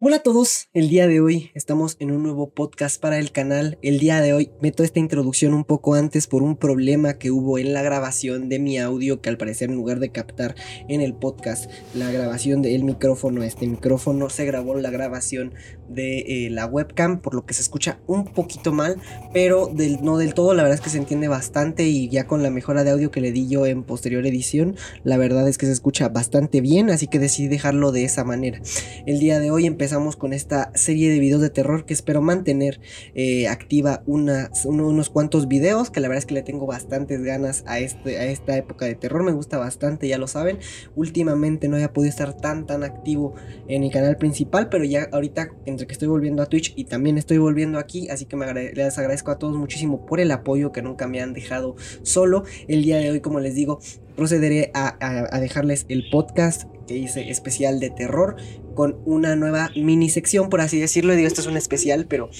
Hola a todos, el día de hoy estamos en un nuevo podcast para el canal. El día de hoy meto esta introducción un poco antes por un problema que hubo en la grabación de mi audio que al parecer en lugar de captar en el podcast la grabación del micrófono, este micrófono se grabó la grabación de eh, la webcam por lo que se escucha un poquito mal, pero del, no del todo, la verdad es que se entiende bastante y ya con la mejora de audio que le di yo en posterior edición, la verdad es que se escucha bastante bien, así que decidí dejarlo de esa manera. El día de hoy empecé empezamos con esta serie de videos de terror que espero mantener eh, activa unos cuantos videos, que la verdad es que le tengo bastantes ganas a, este, a esta época de terror, me gusta bastante, ya lo saben. Últimamente no había podido estar tan tan activo en mi canal principal, pero ya ahorita entre que estoy volviendo a Twitch y también estoy volviendo aquí, así que me les agradezco a todos muchísimo por el apoyo que nunca me han dejado solo. El día de hoy, como les digo, procederé a, dejarles el podcast que hice especial de terror con una nueva mini sección, por así decirlo. Digo, esto es un especial, pero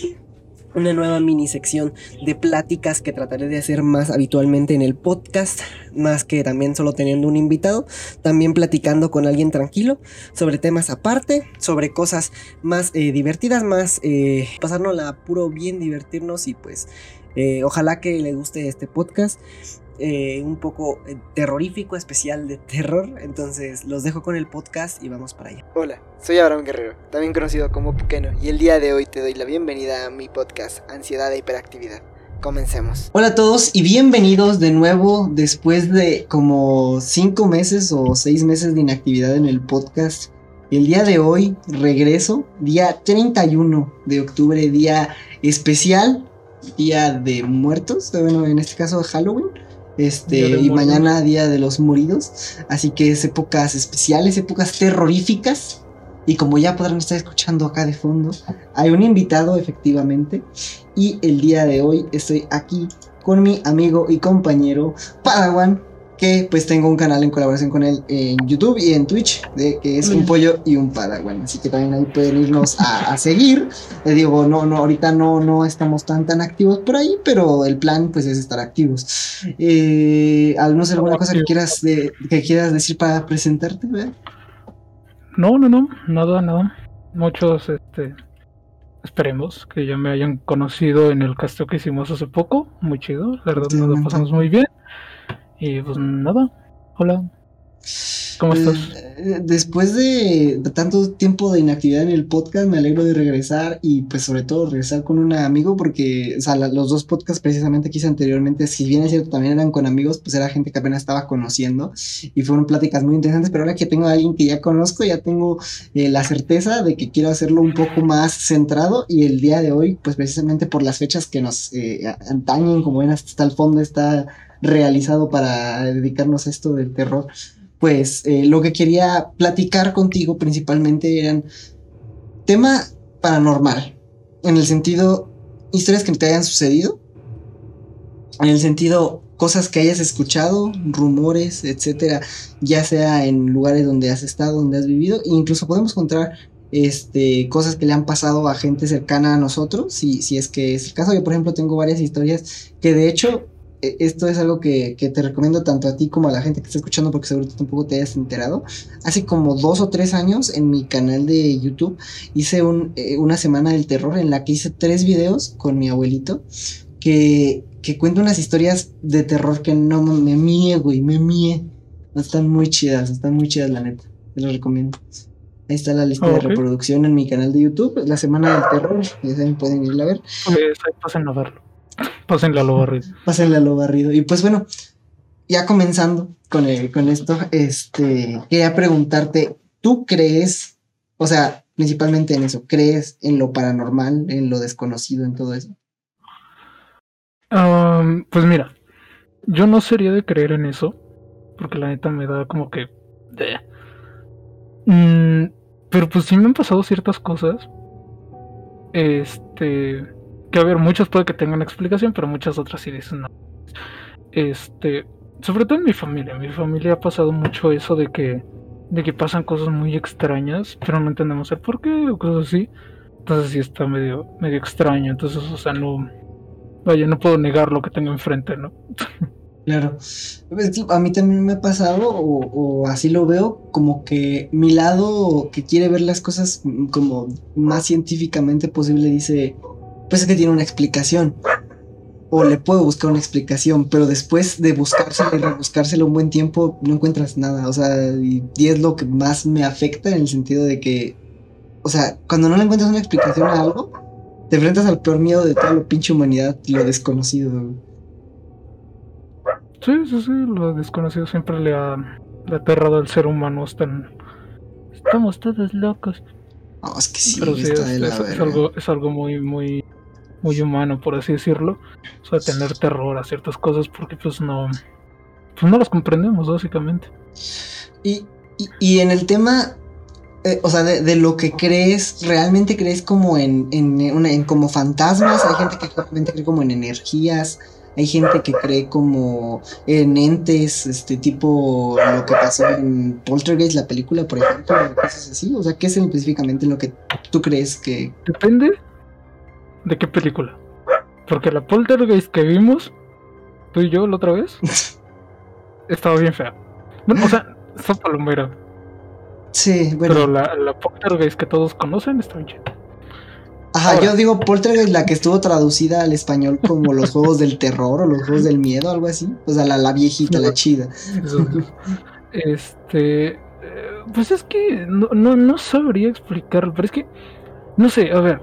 una nueva mini sección de pláticas que trataré de hacer más habitualmente en el podcast, más que también solo teniendo un invitado, también platicando con alguien tranquilo sobre temas aparte, sobre cosas más eh, divertidas, más eh, pasárnosla puro bien, divertirnos y pues eh, ojalá que le guste este podcast. Eh, un poco eh, terrorífico, especial de terror. Entonces los dejo con el podcast y vamos para allá. Hola, soy Abraham Guerrero, también conocido como Pequeno, y el día de hoy te doy la bienvenida a mi podcast Ansiedad e Hiperactividad. Comencemos. Hola a todos y bienvenidos de nuevo después de como 5 meses o 6 meses de inactividad en el podcast. El día de hoy regreso, día 31 de octubre, día especial, día de muertos, bueno, en este caso Halloween. Este, y mañana Día de los Moridos. Así que es épocas especiales, épocas terroríficas. Y como ya podrán estar escuchando acá de fondo, hay un invitado efectivamente. Y el día de hoy estoy aquí con mi amigo y compañero Padawan, que pues tengo un canal en colaboración con él en YouTube y en Twitch, de, que es un pollo y un padawan. Así que también ahí pueden irnos a, seguir. Les digo, no, no, ahorita no, no estamos tan tan activos por ahí, pero el plan pues es estar activos. Eh, no sé, alguna cosa que quieras, de, que quieras decir para presentarte, No, no, no, nada, nada. Muchos, este, esperemos que ya me hayan conocido en el casteo que hicimos hace poco. Muy chido, la verdad nos lo pasamos muy bien. Y pues nada, hola. ¿Cómo estás? Eh, después de tanto tiempo de inactividad en el podcast, me alegro de regresar y pues sobre todo regresar con un amigo porque, o sea, los dos podcasts precisamente que hice anteriormente, si bien es cierto, también eran con amigos, pues era gente que apenas estaba conociendo y fueron pláticas muy interesantes, pero ahora que tengo a alguien que ya conozco, ya tengo eh, la certeza de que quiero hacerlo un poco más centrado y el día de hoy, pues precisamente por las fechas que nos eh, antañen, como ven hasta el fondo está realizado para dedicarnos a esto del terror, pues eh, lo que quería platicar contigo principalmente eran tema paranormal, en el sentido historias que te hayan sucedido, en el sentido cosas que hayas escuchado, rumores, etcétera, ya sea en lugares donde has estado, donde has vivido, e incluso podemos encontrar este, cosas que le han pasado a gente cercana a nosotros, si, si es que es el caso. Yo, por ejemplo, tengo varias historias que de hecho esto es algo que, te recomiendo tanto a ti como a la gente que está escuchando porque seguro tampoco te hayas enterado. Hace como dos o tres años en mi canal de YouTube hice un, eh, una semana del terror en la que hice tres videos con mi abuelito que, que cuento unas historias de terror que no me mie, güey, me mie. Están muy chidas, están muy chidas la neta. Te lo recomiendo. Ahí está la lista de reproducción en mi canal de YouTube, la semana del terror, ya saben, pueden ir a ver. Pues ahí a verlo. Pásenle a lo barrido. Pásenle a lo barrido. Y pues bueno, ya comenzando con, con esto, este, quería preguntarte, ¿tú crees, o sea, principalmente en eso, crees en lo paranormal, en lo desconocido, en todo eso? pues mira, yo no sería de creer en eso, porque la neta me da como que... Mm, pero pues sí me han pasado ciertas cosas. Este que a ver, muchas puede que tengan explicación, pero muchas otras sí dicen no. Este, sobre todo en mi familia, mi familia ha pasado mucho eso de que de que pasan cosas muy extrañas, pero no entendemos el por qué o cosas así. Entonces sí está medio medio extraño, entonces o sea, no vaya, no puedo negar lo que tengo enfrente, ¿no? Claro. A mí también me ha pasado, o, así lo veo, como que mi lado que quiere ver las cosas como más científicamente posible dice, pues es que tiene una explicación. O le puedo buscar una explicación, pero después de buscárselo y rebuscárselo un buen tiempo, no encuentras nada. O sea, y, y es lo que más me afecta en el sentido de que, o sea, cuando no le encuentras una explicación a algo, te enfrentas al peor miedo de toda la pinche humanidad, lo desconocido. Sí, sí, sí, lo desconocido siempre le ha, aterrado al ser humano. Están, estamos todos locos. No, es que sí, Pero sí, es, algo, es algo muy, muy, muy humano, por así decirlo. O sea, tener terror a ciertas cosas porque pues no, pues no las comprendemos, básicamente. Y, y, en el tema, eh, o sea, de, lo que crees, ¿realmente crees como en, en, en, como fantasmas? Hay gente que realmente cree como en energías hay gente que cree como en entes, este tipo lo que pasó en Poltergeist, la película, por ejemplo, cosas así. O sea, ¿qué es específicamente lo que tú crees que. Depende de qué película. Porque la Poltergeist que vimos, tú y yo la otra vez, estaba bien fea. Bueno, o sea, son palomera. Sí, bueno. Pero la, la Poltergeist que todos conocen está bien chida. Ajá, yo digo Poltergeist, la que estuvo traducida al español como los juegos del terror o los juegos del miedo, algo así. O sea, la, viejita, la chida. Este. Eh, pues es que no, no, sabría explicarlo, pero es que. No sé, a ver.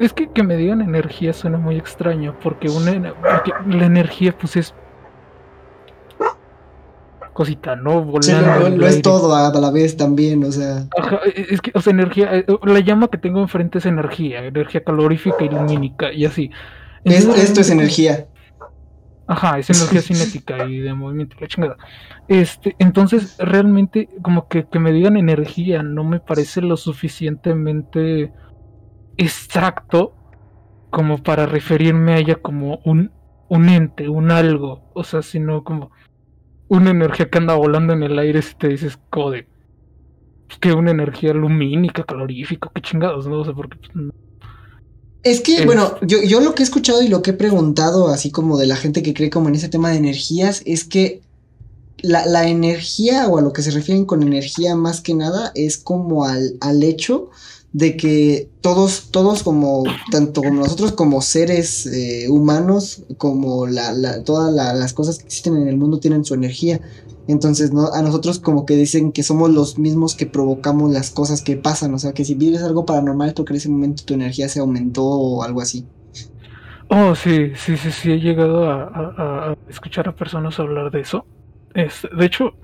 Es que que me digan energía suena muy extraño, porque, una, porque la energía, pues es cosita, ¿no? Volando. no, es todo a la vez también, o sea. E, es que, o sea, energía, eh, la llama que tengo enfrente es energía, energía calorífica y lumínica y así. esto es energía. Ajá, es energía cinética y de movimiento, la chingada. Este, entonces, realmente, como que, que me digan energía no me parece lo suficientemente exacto como para referirme a ella como un, un ente, un algo. O sea, sino como una energía que anda volando en el aire si te dices code. Pues que una energía lumínica, calorífica, qué chingados, no sé por qué. Pues, es que, bueno, yo, yo lo que he escuchado y lo que he preguntado, así como de la gente que cree como en ese tema de energías, es que la, la energía o a lo que se refieren con energía más que nada es como al, al hecho de que todos, todos como, tanto como nosotros como seres eh, humanos, como la, todas las cosas que existen en el mundo tienen su energía. Entonces, ¿no? a nosotros como que dicen que somos los mismos que provocamos las cosas que pasan. O sea, que si vives algo paranormal es porque en ese momento tu energía se aumentó o algo así. Oh, sí, sí, sí, sí, he llegado a, escuchar a personas hablar de eso. Este, de hecho,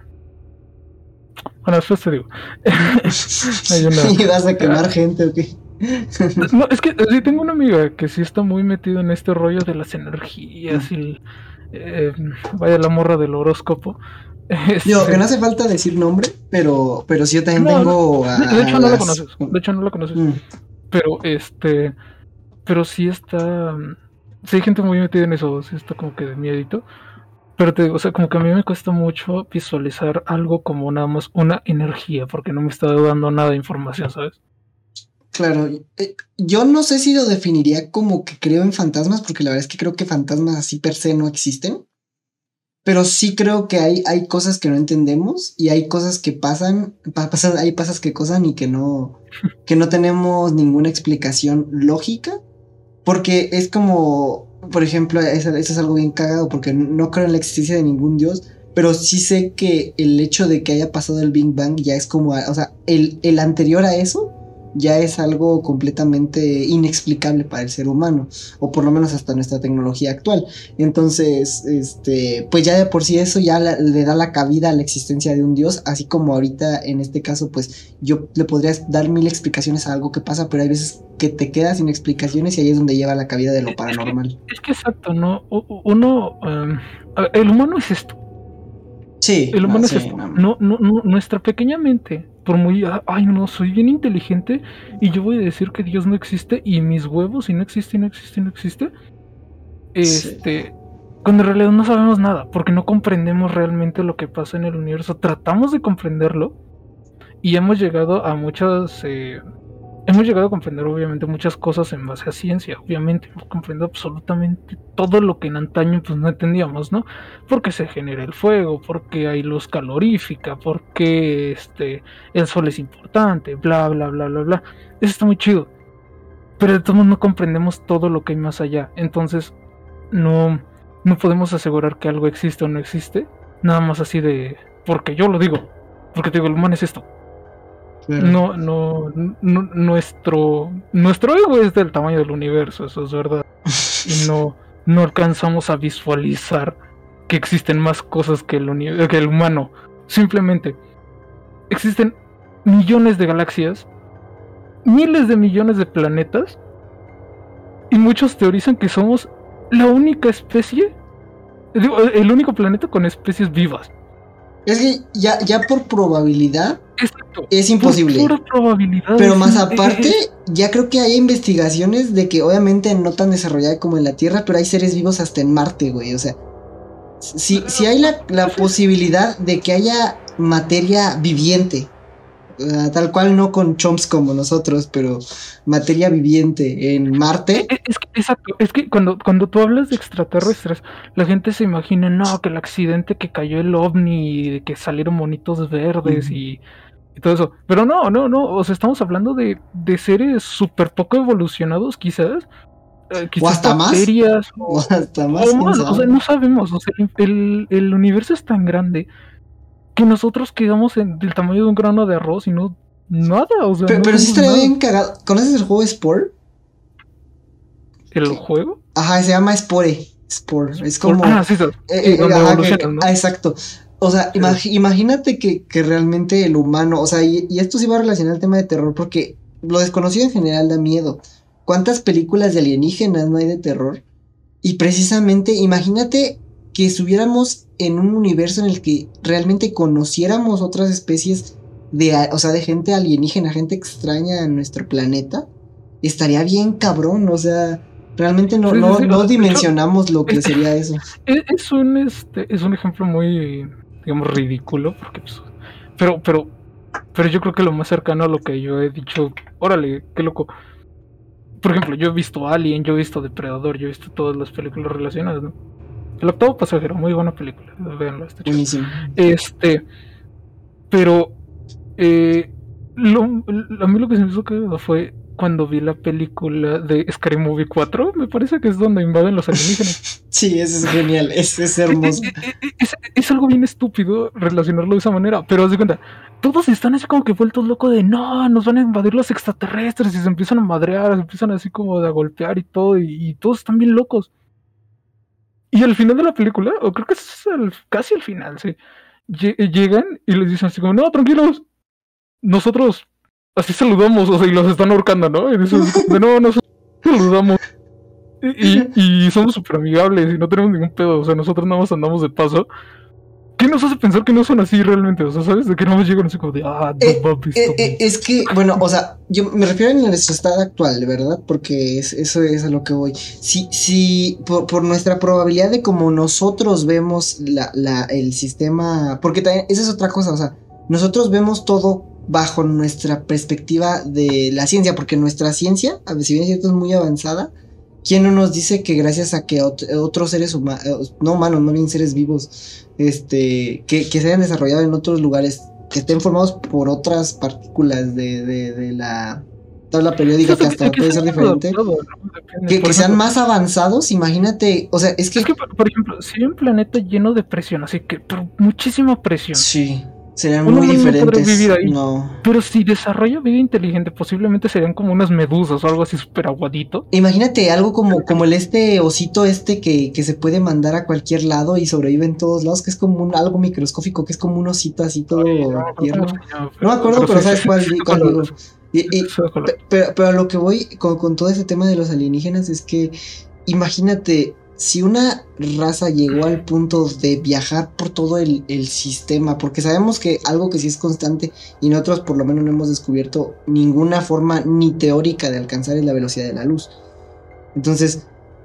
bueno, después te digo. ¿Y vas a quemar gente o qué? no, es que sí tengo una amiga que sí está muy metido en este rollo de las energías y eh, vaya la morra del horóscopo. Digo, que no hace falta decir nombre, pero, pero sí yo también tengo. de, hecho, no la conoces. De hecho, no la conoces. Mm. Pero este. Pero sí está. Sí hay gente muy metida en eso. Sí está como que de miedito. Pero te digo, o sea, como que a mí me cuesta mucho visualizar algo como nada más una energía, porque no me está dando nada de información, ¿sabes? Claro, eh, yo no sé si lo definiría como que creo en fantasmas, porque la verdad es que creo que fantasmas así per se no existen. Pero sí creo que hay, hay cosas que no entendemos y hay cosas que pasan, pasan, hay pasas que cosas y que no, que no tenemos ninguna explicación lógica. Porque es como, por ejemplo, eso, es algo bien cagado porque no creo en la existencia de ningún dios, pero sí sé que el hecho de que haya pasado el Big Bang ya es como, o sea, el, el anterior a eso ya es algo completamente inexplicable para el ser humano, o por lo menos hasta nuestra tecnología actual. Entonces, este, pues ya de por sí eso ya le da la cabida a la existencia de un dios, así como ahorita en este caso, pues yo le podría dar mil explicaciones a algo que pasa, pero hay veces que te quedas sin explicaciones y ahí es donde lleva la cabida de lo paranormal. Es que, exacto, ¿no? Uno, em, el humano es esto. Sí, el humano es esto. No, no, no, nuestra pequeña mente por muy, ah, ay no, soy bien inteligente y yo voy a decir que Dios no existe y mis huevos y no existe, no existe, no existe. Este, cuando en realidad no sabemos nada, porque no comprendemos realmente lo que pasa en el universo. Tratamos de comprenderlo y hemos llegado a muchas, eh, hemos llegado a comprender obviamente muchas cosas en base a ciencia, obviamente hemos comprendido absolutamente todo lo que en antaño pues no entendíamos, ¿no? Porque se genera el fuego, porque hay luz calorífica, porque este el sol es importante, bla bla bla bla bla. Eso está muy chido. Pero de todos modos no comprendemos todo lo que hay más allá. Entonces, no, no podemos asegurar que algo existe o no existe. Nada más así de. Porque yo lo digo. Porque te digo, el humano es esto. No, no, no, nuestro, nuestro ego es del tamaño del universo, eso es verdad. y no, no alcanzamos a visualizar que existen más cosas que el, que el humano. Simplemente existen millones de galaxias, miles de millones de planetas, y muchos teorizan que somos la única especie, el único planeta con especies vivas. Es que ya, ya por probabilidad es imposible. probabilidad. Pero más aparte, ya creo que hay investigaciones de que obviamente no tan desarrollada como en la Tierra, pero hay seres vivos hasta en Marte, güey. O sea, si, si hay la, la posibilidad de que haya materia viviente tal cual no con chomps como nosotros, pero materia viviente en Marte. Es, que, exacto, es que cuando, cuando tú hablas de extraterrestres, la gente se imagina, no, que el accidente que cayó el ovni, que salieron monitos verdes y, todo eso. Pero no, no, no, o sea, estamos hablando de, de seres súper poco evolucionados quizás. Eh, quizás o hasta más. O, hasta más. O, sea, no sabemos, o sea, el, el universo es tan grande que nosotros quedamos en, del tamaño de un grano de arroz y no nada, o sea. Pero, sí estaría bien cagado. ¿Conoces el juego Spore? ¿El juego? Ajá, se llama Spore. Spore. Es como. Ah, sí, sí. Eh, eh, ah, exacto. O sea, imagínate que, que, realmente el humano, o sea, y, y esto sí va a relacionar al tema de terror, porque lo desconocido en general da miedo. ¿Cuántas películas de alienígenas no hay de terror? Y precisamente, imagínate que estuviéramos en un universo en el que realmente conociéramos otras especies de, o sea, de gente alienígena, gente extraña en nuestro planeta, estaría bien cabrón, o sea, realmente no, no, dimensionamos lo que sería eso. Es, un este, es un ejemplo muy digamos ridículo, porque pues, pero, pero, pero yo creo que lo más cercano a lo que yo he dicho, órale, qué loco. Por ejemplo, yo he visto Alien, yo he visto Depredador, yo he visto todas las películas relacionadas, ¿no? El octavo pasajero, muy buena película. Veanlo, está Buenísimo. Este, pero eh, lo, a mí lo que se me hizo que fue cuando vi la película de Scary Movie 4, me parece que es donde invaden los alienígenas. sí, ese es genial, ese es hermoso. Es, algo bien estúpido relacionarlo de esa manera, pero haz de cuenta, todos están así como que vueltos locos de no, nos van a invadir los extraterrestres y se empiezan a madrear, se empiezan así como a golpear y todo, y todos están bien locos. Y al final de la película, o creo que es casi al final, sí, llegan y les dicen así como, no, tranquilos, nosotros así saludamos, o sea, y los están ahorcando, ¿no? Y dicen, no, nosotros saludamos. Y, y, somos súper amigables y no tenemos ningún pedo, o sea, nosotros nada más andamos de paso ¿Qué nos hace pensar que no son así realmente? O sea, ¿sabes? De que no llegan así como de, ah, no eh, eh, eh, Es que, bueno, o sea, yo me refiero a nuestro estado actual, ¿verdad? Porque eso es a lo que voy. Si, si por, nuestra probabilidad de como nosotros vemos la, la, el sistema, porque también, esa es otra cosa, o sea, nosotros vemos todo bajo nuestra perspectiva de la ciencia, porque nuestra ciencia, a ver, si bien es cierto, es muy avanzada, ¿Quién no nos dice que gracias a que otros seres humanos, no humanos, no bien seres vivos, este, que, se hayan desarrollado en otros lugares, que estén formados por otras partículas de, de, la tabla periódica que hasta puede ser diferente, que, sean más avanzados, imagínate, o sea, es que... Es que, por, ejemplo, si hay un planeta lleno de presión, así que, pero muchísima presión. Sí. Serían muy diferentes. vivir ahí. Pero si desarrolla vida inteligente, posiblemente serían como unas medusas o algo así súper aguadito. Imagínate algo como, como el este osito este que, que, se puede mandar a cualquier lado y sobrevive en todos lados, que es como un, algo microscópico, que es como un osito así todo no, tierno. No, me acuerdo, pero, sabes cuál, pero, pero, a lo que voy con, con todo ese tema de los alienígenas es que imagínate si una raza llegó al punto de viajar por todo el, sistema, porque sabemos que algo que sí es constante y nosotros por lo menos no hemos descubierto ninguna forma ni teórica de alcanzar es la velocidad de la luz. Entonces,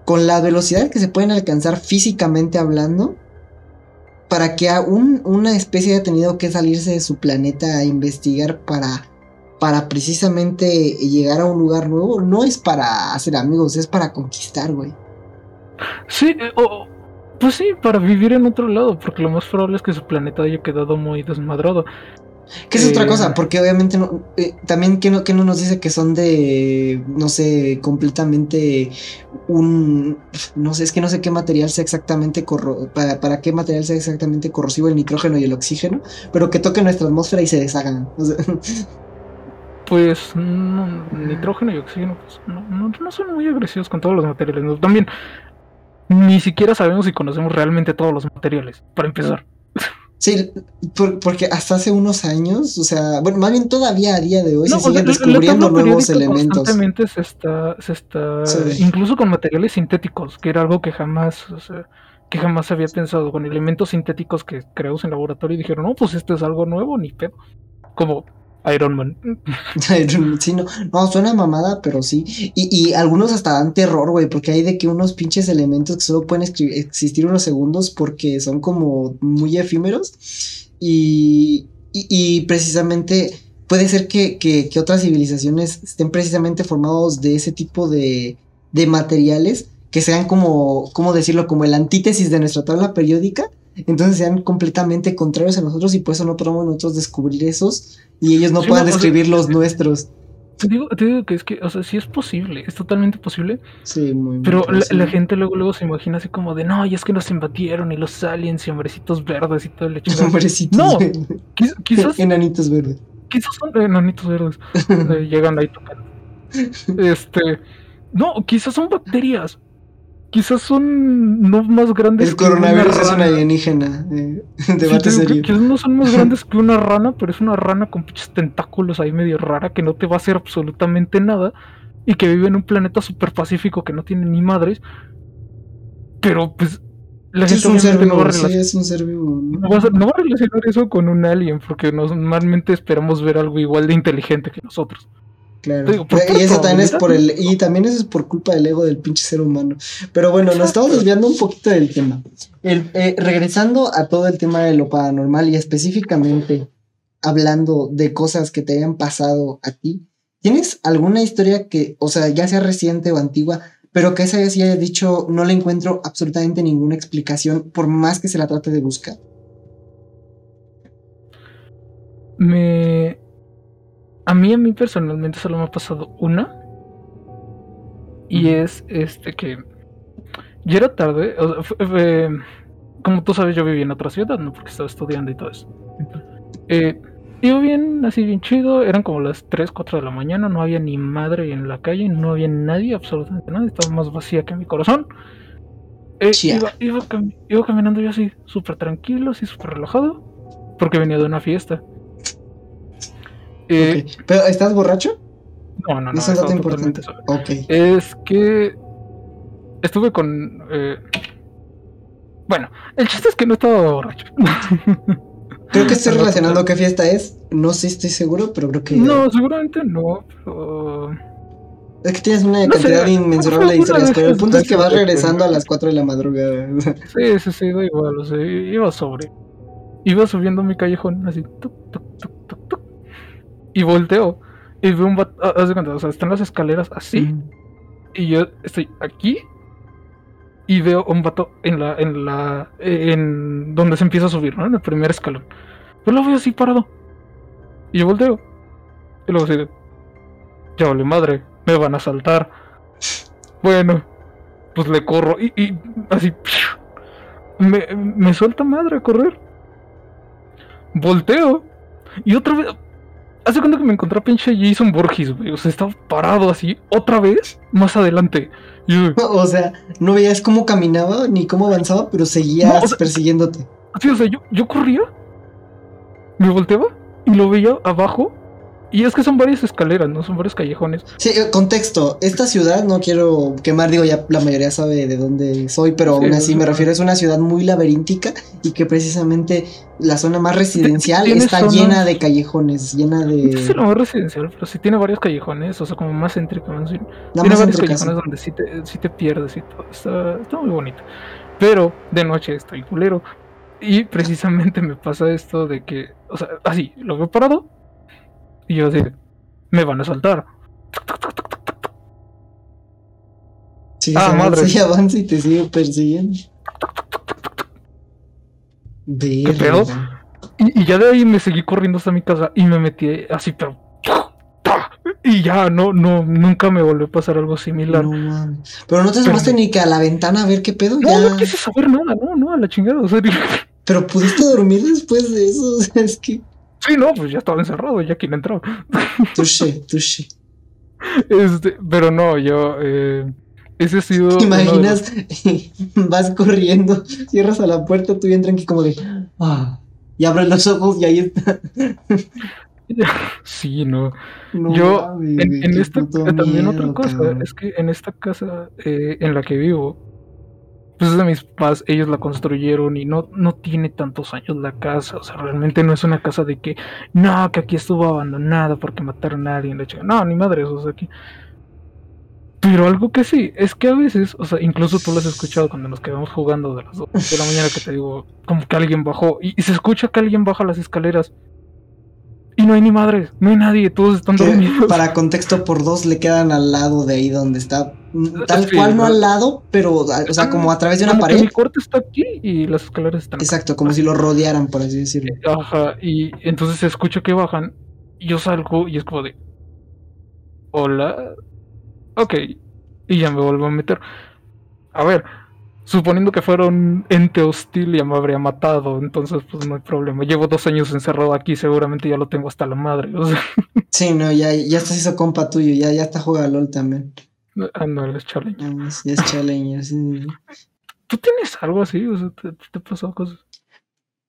con la velocidad que se pueden alcanzar físicamente hablando, para que una especie haya tenido que salirse de su planeta a investigar para para precisamente llegar a un lugar nuevo, no es para hacer amigos, es para conquistar, güey. Sí, eh, o pues sí, para vivir en otro lado, porque lo más probable es que su planeta haya quedado muy desmadrado. Que es otra Eh, cosa, porque obviamente no, eh, también que no, que no nos dice que son de, no sé, completamente un, no sé, es que no sé qué material sea exactamente, corro para, para qué material sea exactamente corrosivo el nitrógeno y el oxígeno, pero que toque nuestra atmósfera y se deshagan. O sea, Pues no, nitrógeno y oxígeno pues, no, no, no son muy agresivos con todos los materiales. También ni siquiera sabemos si conocemos realmente todos los materiales, para empezar. sí, por- porque hasta hace unos años, o sea, bueno, más bien todavía a día de hoy No, se siguen descubriendo nuevos elementos. Constantemente se está, se está Sí. incluso con materiales sintéticos, que era algo que jamás, o sea, que jamás había pensado, con elementos sintéticos que creados en laboratorio y dijeron, no, pues esto es algo nuevo, ni pedo. Como Iron Man. Sí, no, no, suena mamada, pero sí. Y, y algunos hasta dan terror, güey, porque hay de que unos pinches elementos que solo pueden existir unos segundos porque son como muy efímeros. Y, y, y precisamente puede ser que, que, que otras civilizaciones estén precisamente formados de ese tipo de, de materiales que sean como, ¿cómo decirlo? Como el antítesis de nuestra tabla periódica. Entonces sean completamente contrarios a nosotros y por eso no podemos nosotros descubrir esos y ellos no Sí, puedan no, describir los nuestros. Te digo, te digo que es que, o sea, sí es posible, es totalmente posible, Sí, muy muy pero la, gente luego, luego se imagina así como de, no, y es que nos invadieron y los aliens y hombrecitos verdes y todo el hecho. Hombrecitos No. verdes. Quizás, Enanitos verdes. quizás son enanitos verdes. eh, llegan ahí tocando. Este, no, quizás son bacterias. Quizás son no más grandes El que una coronavirus es una rana. alienígena. eh, Sí, debate que serio. Quizás no son más grandes que una rana, pero es una rana con pinches tentáculos ahí medio rara que no te va a hacer absolutamente nada y que vive en un planeta súper pacífico que no tiene ni madres. Pero pues la Sí, es gente un ser no sí, es un ser vivo. ¿no? no va a- no va a relacionar eso con un alien porque normalmente esperamos ver algo igual de inteligente que nosotros. Claro. Digo, y eso también es por el. Y también eso es por culpa del ego del pinche ser humano. Pero bueno, nos estamos desviando un poquito del tema. El- eh, regresando a todo el tema de lo paranormal y específicamente hablando de cosas que te hayan pasado a ti, ¿tienes alguna historia que, o sea, ya sea reciente o antigua, pero que esa sí haya dicho no le encuentro absolutamente ninguna explicación por más que se la trate de buscar? Me. A mí, a mí personalmente solo me ha pasado una. Y es este que. Ya era tarde. o sea, fue- fue- como tú sabes, yo vivía en otra ciudad, ¿no? Porque estaba estudiando y todo eso. Eh, iba bien, así bien chido. Eran como las 3, 4 de la mañana. No había ni madre en la calle. No había nadie, absolutamente nadie. Estaba más vacía que mi corazón. Eh, iba, iba caminando yo así, súper tranquilo, así súper relajado. Porque venía de una fiesta. Eh. ¿Pero estás borracho? No, no, no. es dato estaba importante. totalmente sobrio. Ok. Es que estuve con. eh, Bueno, el chiste es que no estaba borracho. Creo que estoy relacionando qué fiesta es. No sé, estoy seguro, pero creo que. No, seguramente no, pero. Es que tienes una No sé, cantidad inmensurable de historias, pero el punto es que vas regresando a las 4 de la madrugada. Sí, sí, sí, da igual. O sea, iba sobre. Iba subiendo mi callejón así. Y volteo. Y veo un vato. haz de cuenta, o sea, están las escaleras así. Y yo estoy aquí y veo un vato en la, en la, en donde se empieza a subir, ¿no? En el primer escalón. Yo lo veo así parado. Y yo volteo. Y luego así de, ya vale madre, me van a saltar. Bueno, pues le corro y, y así, me, me suelta madre a correr. Volteo y otra vez, hace cuenta que me encontré a pinche Jason Borges, güey. O sea, estaba parado así, otra vez, más adelante. Yo, O sea, no veías cómo caminaba ni cómo avanzaba, pero seguías No, o sea- persiguiéndote. Sí, o sea, yo, yo corría, me volteaba y lo veía abajo. Y es que son varias escaleras, ¿no? Son varios callejones. Sí, eh, contexto. Esta ciudad, no quiero quemar, digo, ya la mayoría sabe de dónde soy, pero Sí, aún así es me refiero, es una ciudad muy laberíntica y que precisamente la zona más residencial está zonas- llena de callejones, llena de... lo más residencial, pero sí tiene varios callejones, o sea, como más céntrico. más tiene varios callejones donde sí te, sí te pierdes y todo. Está, está muy bonito. Pero de noche estoy culero. Y precisamente me pasa esto de que, o sea, así, lo veo parado. Y yo así, de, me van a saltar. Sí, Ah, madre. y avanza y te sigue persiguiendo. Verga. pedo? Y, y ya de ahí me seguí corriendo hasta mi casa y me metí así, pero. Y ya, no, no, nunca me volvió a pasar algo similar. No mames. Pero no te asomaste ni que a la ventana a ver qué pedo. No, ya. no quise saber nada, no, no, a la chingada. O sea, dije, Pero pudiste dormir después de eso. O sea, es que. Sí, no, pues ya estaba encerrado, ya quien entró. Touché, touché. Este, pero no, yo, eh, ese ha sido. ¿Te imaginas? Vas corriendo, cierras a la puerta, tú bien tranqui como de. Ah. Y abres los ojos y ahí está. Sí, no. No Yo, en, en esta, también miedo, otra cosa, cabrón. es que en esta casa eh, en la que vivo, pues es de mis papás, ellos la construyeron y no, no tiene tantos años la casa, o sea, realmente no es una casa de que, no, que aquí estuvo abandonada porque mataron a alguien, chica, no, ni madre, o sea, aquí. Pero algo que sí, es que a veces, o sea, incluso tú lo has escuchado cuando nos quedamos jugando de las 2 de la mañana que te digo, como que alguien bajó y se escucha que alguien baja las escaleras. Y no hay ni madres, no hay nadie, todos están dormidos. para contexto, por dos le quedan al lado de ahí donde está. mm, Tal Sí, cual, no al lado, pero, o sea, como a través de una Como que pared. mi cuarto está aquí y las escaleras están acá. Exacto, como si lo rodearan, por así decirlo. Ajá, y entonces escucho que bajan, y yo salgo y es como de... Hola. Ok. Y ya me vuelvo a meter. A ver, suponiendo que fuera un ente hostil ya me habría matado, entonces pues no hay problema. Llevo dos años encerrado aquí, seguramente ya lo tengo hasta la madre. O sea, Sí, no, ya, ya se hizo compa tuyo, ya, ya está juega LOL también. ando en los challenge. Ya es, es challenger, sí. ¿Tú tienes algo así? O sea, ¿te, te pasó cosas?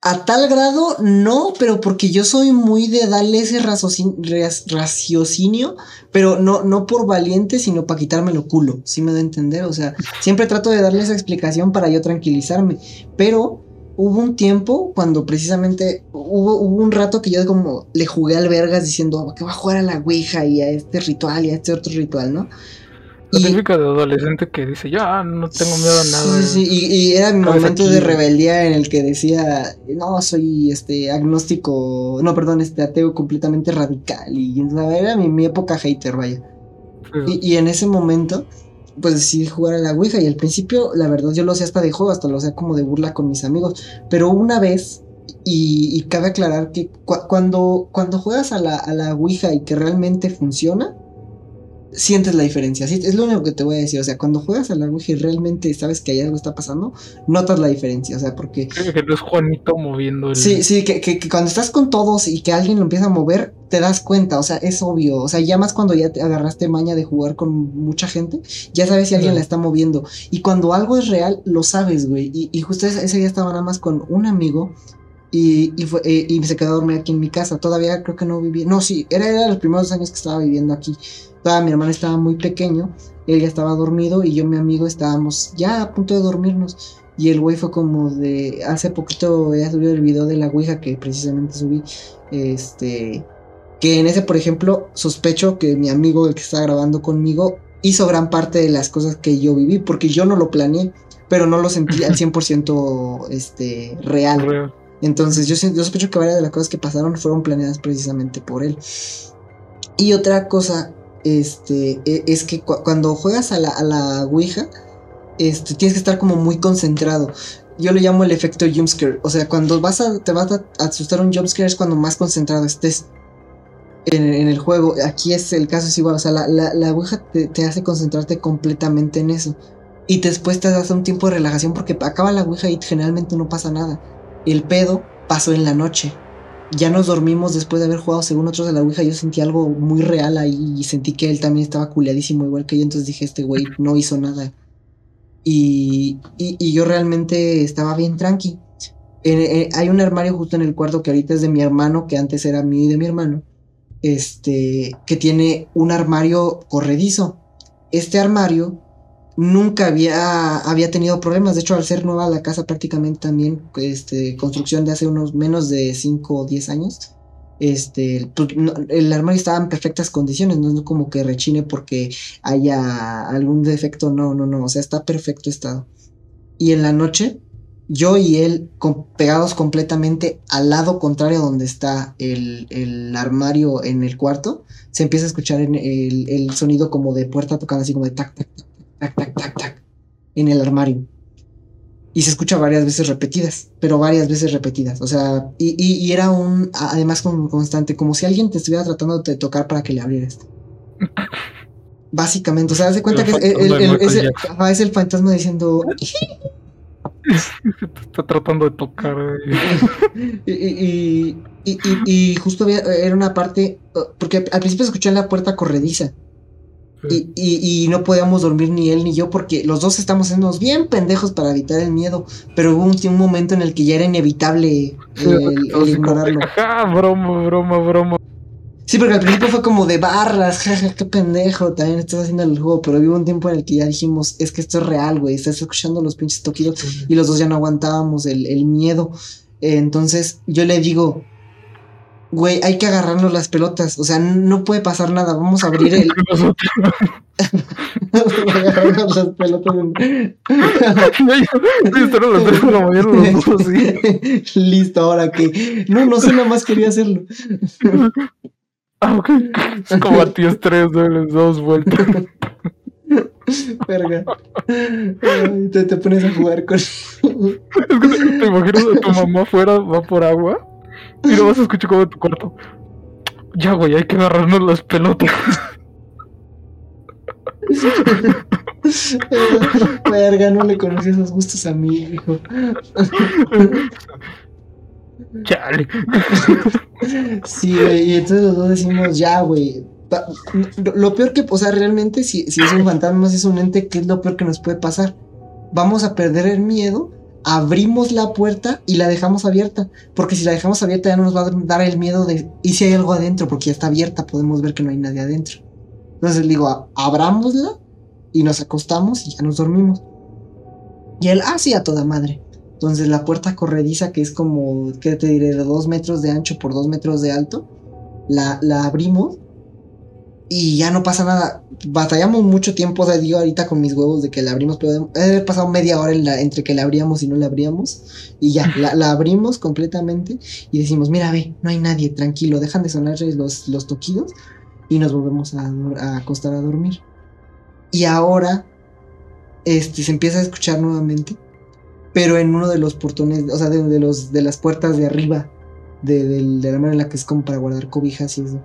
A tal grado, no, pero porque yo soy muy de darle ese raciocinio, pero no, no por valiente, sino para quitarme lo culo, ¿sí me da a entender? O sea, siempre trato de darle esa explicación para yo tranquilizarme, pero hubo un tiempo cuando precisamente hubo, hubo un rato que yo como le jugué al vergas diciendo que va a jugar a la Ouija y a este ritual y a este otro ritual, ¿no? La típica de adolescente que dice, ya, no tengo miedo a nada. Sí, sí, Y, y era mi momento aquí, de rebeldía en el que decía, no, soy este agnóstico, no, perdón, este ateo completamente radical. Y era mi, mi época hater, vaya. Sí, Y, y en ese momento, pues decidí jugar a la Ouija. Y al principio, la verdad, yo lo hacía hasta de juego, hasta lo hacía como de burla con mis amigos. Pero una vez, y, y cabe aclarar que cu- cuando, cuando juegas a la, a la Ouija y que realmente funciona, sientes la diferencia. ¿sí? Es lo único que te voy a decir. O sea, cuando juegas a la Ouija y realmente sabes que hay algo está pasando, notas la diferencia. O sea, porque Creo que no es Juanito moviendo el. Sí, sí, que, que- que cuando estás con todos y que alguien lo empieza a mover, te das cuenta, o sea, es obvio, o sea, ya más cuando ya te agarraste maña de jugar con mucha gente, ya sabes si alguien la está moviendo. Y cuando algo es real, lo sabes, güey. Y, y justo ese, ese día estaba nada más con un amigo y, y, fue, eh, y se quedó a dormir aquí en mi casa. Todavía creo que no vivía, no, sí, era, era los primeros años que estaba viviendo aquí. Todavía mi hermano estaba muy pequeño, él ya estaba dormido y yo y mi amigo estábamos ya a punto de dormirnos. Y el güey fue como de. Hace poquito ya subió el video de la Ouija que precisamente subí. Este. Que en ese, por ejemplo, sospecho que mi amigo, el que está grabando conmigo, hizo gran parte de las cosas que yo viví. Porque yo no lo planeé, pero no lo sentí al 100% este, real. Real. Entonces yo, yo sospecho que varias de las cosas que pasaron fueron planeadas precisamente por él. Y otra cosa, este, e- es que cu- cuando juegas a la, a la Ouija, este, tienes que estar como muy concentrado. Yo le llamo el efecto jumpscare. O sea, cuando vas a, te vas a asustar un jumpscare es cuando más concentrado estés en, en el juego. Aquí es el caso es igual. O sea, la, la, la Ouija te, te hace concentrarte completamente en eso. Y después te das un tiempo de relajación porque acaba la Ouija y generalmente no pasa nada. El pedo pasó en la noche. Ya nos dormimos después de haber jugado según otros de la Ouija. Yo sentí algo muy real ahí y sentí que él también estaba culeadísimo igual que yo. Entonces dije, este güey no hizo nada. Y, y, y yo realmente estaba bien tranqui. Eh, eh, hay un armario justo en el cuarto que ahorita es de mi hermano, que antes era mío y de mi hermano. Este, que tiene un armario corredizo. Este armario nunca había, había tenido problemas. De hecho, al ser nueva la casa prácticamente también, este, construcción de hace unos menos de 5 o 10 años, este, pues, el armario estaba en perfectas condiciones, no es como que rechine porque haya algún defecto, no, no, no, o sea, está perfecto estado. Y en la noche yo y él pegados completamente al lado contrario donde está el, armario en el cuarto, se empieza a escuchar el, sonido como de puerta tocando así como de tac, tac, tac, tac, tac, tac, en el armario. Y se escucha varias veces repetidas, pero varias veces repetidas. O sea, y, era un, además constante, como si alguien te estuviera tratando de tocar para que le abrieras. Básicamente, o sea, haz de cuenta que es el fantasma diciendo... Está tratando de tocar. y, y, justo era una parte, porque al principio escuché la puerta corrediza. Y, no podíamos dormir ni él ni yo porque los dos estamos haciendo bien pendejos para evitar el miedo. Pero hubo un, momento en el que ya era inevitable el, ignorarlo. broma, broma, broma. Sí, porque al principio fue como de barras, jaja, qué pendejo, también estás haciendo el juego, pero hubo un tiempo en el que ya dijimos, es que esto es real, güey, estás escuchando los pinches toquidos y los dos ya no aguantábamos el, miedo. entonces yo le digo, güey, hay que agarrarnos las pelotas, o sea, no puede pasar nada, vamos a abrir el... agarrarnos las pelotas. Listo, ahora que... No, no sé, nada más quería hacerlo. Ah, ok. Como a ti es tres, dos vueltas. Verga. te, te pones a jugar con. es que te, imaginas a tu mamá afuera, va por agua y lo vas a escuchar como en tu cuarto. Ya, güey, hay que agarrarnos las pelotas. Verga, no le conocí esos gustos a mi hijo. Chale. sí, güey, y entonces los dos decimos, ya, güey. Lo peor que, o sea, realmente, si, si es un fantasma, si es un ente, ¿qué es lo peor que nos puede pasar? Vamos a perder el miedo, abrimos la puerta y la dejamos abierta. Porque si la dejamos abierta ya no nos va a dar el miedo de, ¿y si hay algo adentro? Porque ya está abierta, podemos ver que no hay nadie adentro. Entonces digo, abrámosla y nos acostamos y ya nos dormimos. Y él, ah, sí, a toda madre. Entonces la puerta corrediza, que es como, ¿qué te diré? De dos metros de ancho por dos metros de alto, la, la abrimos y ya no pasa nada. Batallamos mucho tiempo, o sea, digo ahorita con mis huevos de que la abrimos, pero he pasado media hora entre que la abríamos y no la abríamos. Y ya, la, abrimos completamente y decimos, mira, ve, no hay nadie, tranquilo, dejan de sonar los, los toquidos y nos volvemos a, a acostar a dormir. Y ahora, este, se empieza a escuchar nuevamente pero en uno de los portones, o sea, de, los, de las puertas de arriba de, la manera en la que es como para guardar cobijas y eso.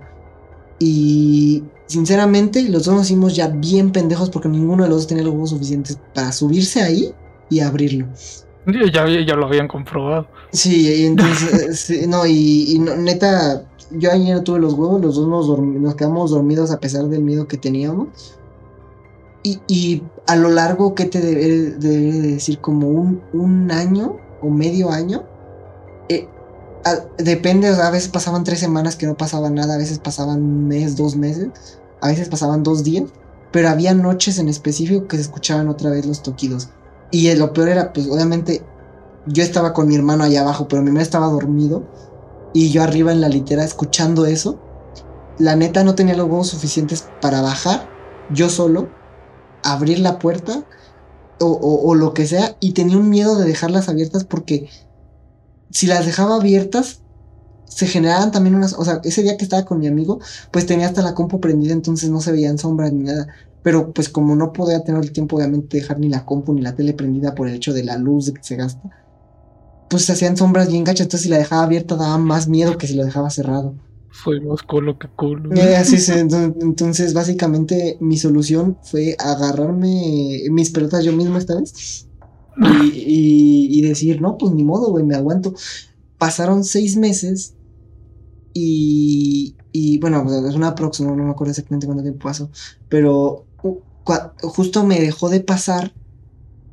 Y sinceramente, los dos nos hicimos ya bien pendejos porque ninguno de los dos tenía los huevos suficientes para subirse ahí y abrirlo. Ya, ya lo habían comprobado. Sí, y entonces, no, y, neta, yo ahí no tuve los huevos, los dos nos, nos quedamos dormidos a pesar del miedo que teníamos. Y, a lo largo, ¿qué te debe, decir? Como un, un, año o medio año. Depende, o a veces pasaban tres semanas que no pasaba nada, a veces pasaban un mes, dos meses, a veces pasaban dos días, pero había noches en específico que se escuchaban otra vez los toquidos. Y lo peor era, pues obviamente, yo estaba con mi hermano allá abajo, pero mi hermano estaba dormido y yo arriba en la litera escuchando eso. La neta no tenía los huevos suficientes para bajar yo solo abrir la puerta o, lo que sea y tenía un miedo de dejarlas abiertas porque si las dejaba abiertas se generaban también unas, o sea, ese día que estaba con mi amigo, pues tenía hasta la compu prendida, entonces no se veían sombras ni nada. Pero pues como no podía tener el tiempo, obviamente, de dejar ni la compu ni la tele prendida por el hecho de la luz que se gasta, pues se hacían sombras bien gachas, entonces si la dejaba abierta daba más miedo que si lo dejaba cerrado soy más culo que culo. Eh, así entonces, básicamente, mi solución fue agarrarme mis pelotas yo mismo esta vez y, decir, no, pues ni modo, güey, me aguanto. Pasaron seis meses y, y bueno, es una próxima, no me acuerdo exactamente cuánto tiempo pasó, pero justo me dejó de pasar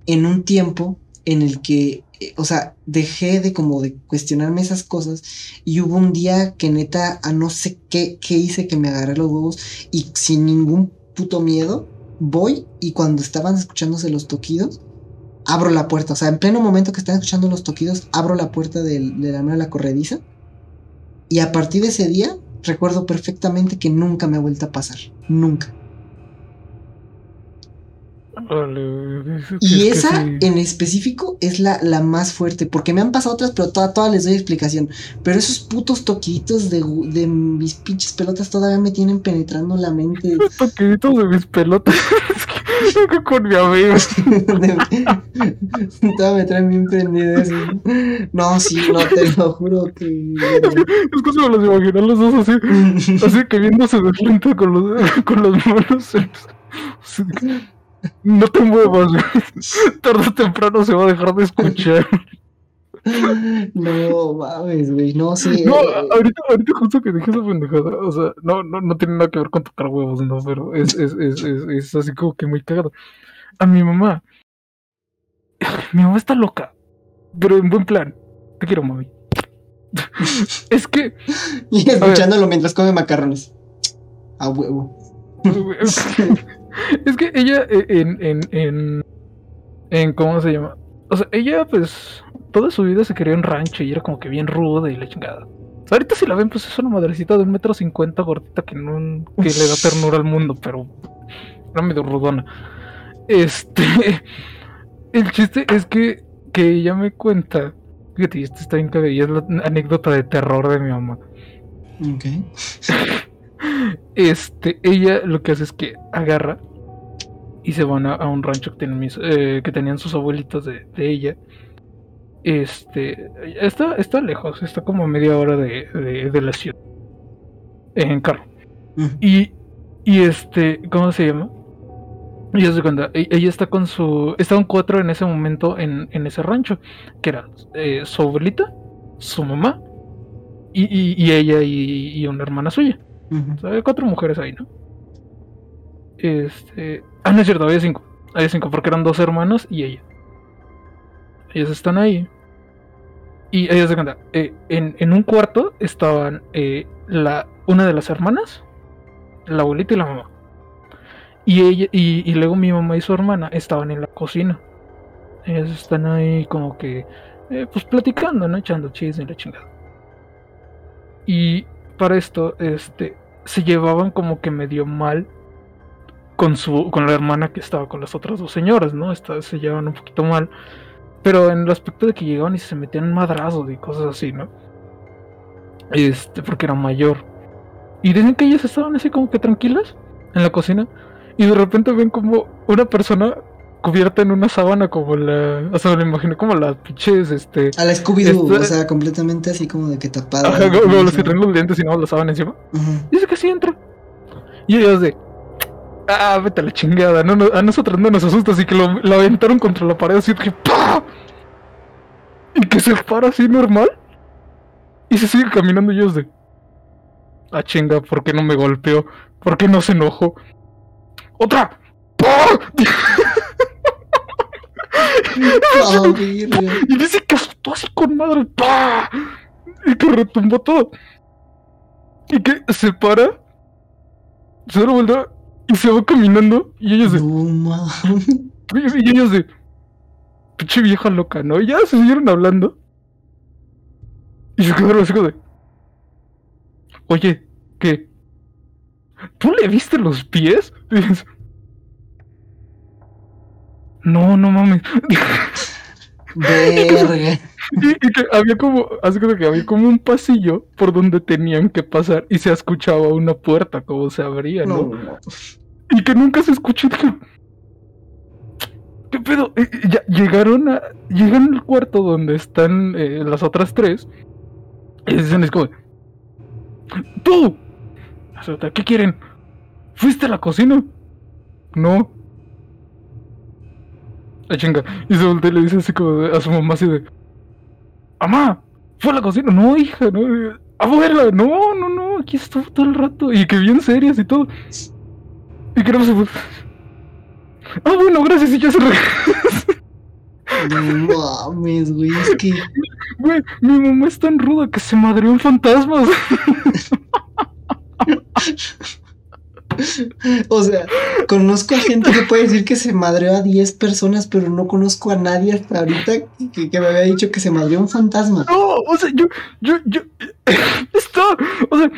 en un tiempo en el que eh, o sea, dejé de como de cuestionarme esas cosas y hubo un día que neta a no sé qué, qué hice que me agarré los huevos y sin ningún puto miedo voy y cuando estaban escuchándose los toquidos abro la puerta, o sea, en pleno momento que estaban escuchando los toquidos abro la puerta de, de la mano de la corrediza y a partir de ese día recuerdo perfectamente que nunca me ha vuelto a pasar, nunca. Y esa en específico es la, la, más fuerte, porque me han pasado otras, pero todas toda les doy explicación. Pero esos putos toquitos de, de, mis pinches pelotas todavía me tienen penetrando la mente. Los toquitos de mis pelotas. con mi amigo. todavía me traen bien prendido eso. No, sí, no, te lo juro que. Es que se me los imaginan los dos así, así que viéndose de frente con los, con los manos. No te muevas, Tarde o temprano se va a dejar de escuchar. No mames, güey. No, sí. No, eh, ahorita, ahorita justo que dije esa pendejada. O sea, no, no, no tiene nada que ver con tocar huevos, no, pero es, es, es, es, es así como que muy cagado. A mi mamá. Mi mamá está loca. Pero en buen plan. Te quiero, mami. es que. Y escuchándolo mientras come macarrones. A huevo. es que ella eh, en, en, en, en, ¿cómo se llama? O sea, ella pues toda su vida se crió en rancho y era como que bien ruda y la chingada. ahorita si la ven, pues es una madrecita de un metro cincuenta gordita que no que le da ternura al mundo, pero era medio rudona. Este el chiste es que, que ella me cuenta, fíjate, esto está bien y es la anécdota de terror de mi mamá. Ok. Este, ella lo que hace es que agarra y se van a, un rancho que, eh, que tenían sus abuelitos de, ella. Este, está, está lejos, está como a media hora de, la ciudad. En carro. Y, y este, ¿cómo se llama? Y se cuenta, e, ella está con su. Estaban cuatro en ese momento en, ese rancho. Que era eh, su abuelita, su mamá y, ella y, una hermana suya cuatro mujeres ahí, ¿no? Este. Ah, no es cierto, había cinco. Había cinco, porque eran dos hermanos y ella. Ellas están ahí. Y ellas se cuenta. Eh, en, un cuarto estaban eh, la, una de las hermanas, la abuelita y la mamá. Y ella, y, y, luego mi mamá y su hermana estaban en la cocina. Ellas están ahí como que. Eh, pues platicando, ¿no? Echando chisme y la chingada. Y para esto, este, se llevaban como que medio mal con su, con la hermana que estaba con las otras dos señoras, ¿no? Esta, se llevaban un poquito mal. Pero en el aspecto de que llegaban y se metían madrazos y cosas así, ¿no? Este, porque era mayor. Y dicen que ellas estaban así como que tranquilas en la cocina. Y de repente ven como una persona cubierta en una sábana como la. O sea, me imagino como las pinches, este. A la Scooby-Doo, o sea, completamente así como de que tapada. Ajá, como los que traen los dientes y no la sábana encima. Dice que sí entra. Y ellos de. Ah, vete a la chingada. No, no, a nosotros no nos asusta, así que lo, lo aventaron contra la pared así que ¡pah! Y que se para así normal. Y se sigue caminando y ellos de. Ah, chinga, ¿por qué no me golpeó? ¿Por qué no se enojó? ¡Otra! ¡Pah! y dice que asustó así con madre. Y que retumbó todo. Y que se para. Se da la vuelta y se va caminando. Y ellos de. y ellos de. Pinche vieja loca, ¿no? Y ya se siguieron hablando. Y se quedaron así de. Oye, ¿qué? ¿Tú le viste los pies? No, no mames. Verga. Y, que había como, así que había como un pasillo por donde tenían que pasar y se escuchaba una puerta como se abría, ¿no? Y que nunca se escuchó. ¿Qué pedo? ya llegaron a. Llegan al cuarto donde están eh, las otras tres. Y dicen, es como. ¡Tú! ¿Qué quieren? ¿Fuiste a la cocina? No. La chinga. Y se voltea y le dice así como a su mamá así de. ¡Mamá! ¿Fue a la cocina? No, hija, no. Abuela, no, no, no, aquí estuvo todo el rato. Y que bien serias y todo. Y que no se fue. Ah, bueno, gracias, y ya se No mames, güey, es que. Güey, mi mamá es tan ruda que se madreó en fantasmas. o sea, conozco a gente que puede decir que se madreó a 10 personas, pero no conozco a nadie hasta ahorita que, me había dicho que se madreó un fantasma. No, o sea, yo, yo, yo, está, o sea,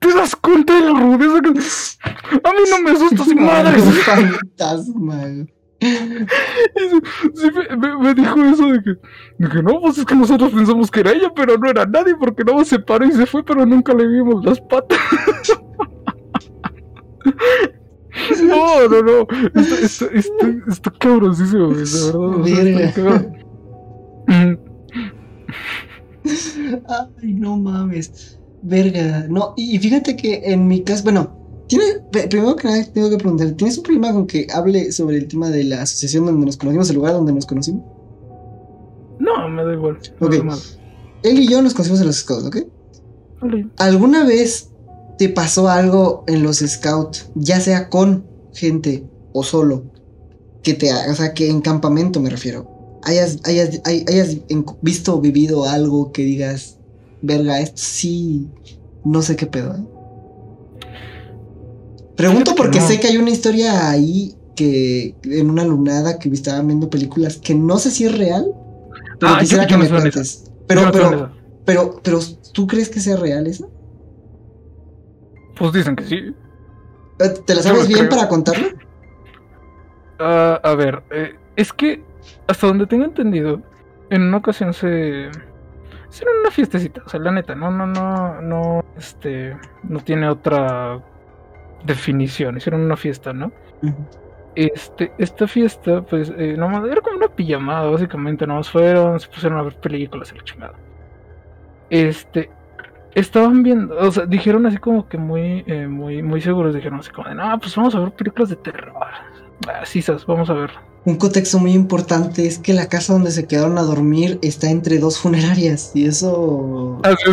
¿Te das cuenta de la rudeza que... A mí no me asusta sin madre. fantasma. Sí, me, me, dijo eso de que, de que no, pues es que nosotros pensamos que era ella, pero no era nadie porque no se paró y se fue, pero nunca le vimos las patas. No, no, no. Está, está, está, güey, de verdad. Verga. Ay, no mames. Verga. No, y fíjate que en mi caso, bueno, tiene, pe- primero que nada tengo que preguntar, ¿tienes un problema con que hable sobre el tema de la asociación donde nos conocimos, el lugar donde nos conocimos? No, me da igual. no Ok. pasa nada. Él y yo nos conocimos en los scouts, ¿ok? Vale. ¿Alguna vez te pasó algo en los scouts, ya sea con gente o solo, que te, o sea, que en campamento me refiero, hayas, hayas, hay- hayas visto o vivido algo que digas, verga, esto sí, no sé qué pedo, ¿eh? Pregunto porque no. sé que hay una historia ahí que en una lunada que estaban viendo películas que no sé si es real, pero Ah, quisiera yo que me cuentes. Pero, no pero, esa. pero, pero, ¿tú crees que sea real eso? Pues dicen que sí. Eh, ¿Te la sabes bien creo. para contarlo? Ah, a ver, eh, es que hasta donde tengo entendido, en una ocasión se. Hicieron una fiestecita, o sea, la neta, no, no, no, no, este, no tiene otra definición. Hicieron una fiesta, ¿no? Este, esta fiesta, pues, eh, nomás era como una pijamada, básicamente, nomás fueron, se pusieron a ver películas y la chingada. Este, estaban viendo, o sea, dijeron así como que muy, eh, muy, muy seguros, dijeron así como de, no, pues vamos a ver películas de terror. Así, sas, vamos a ver. Un contexto muy importante es que la casa donde se quedaron a dormir está entre dos funerarias y eso... Ah, sí,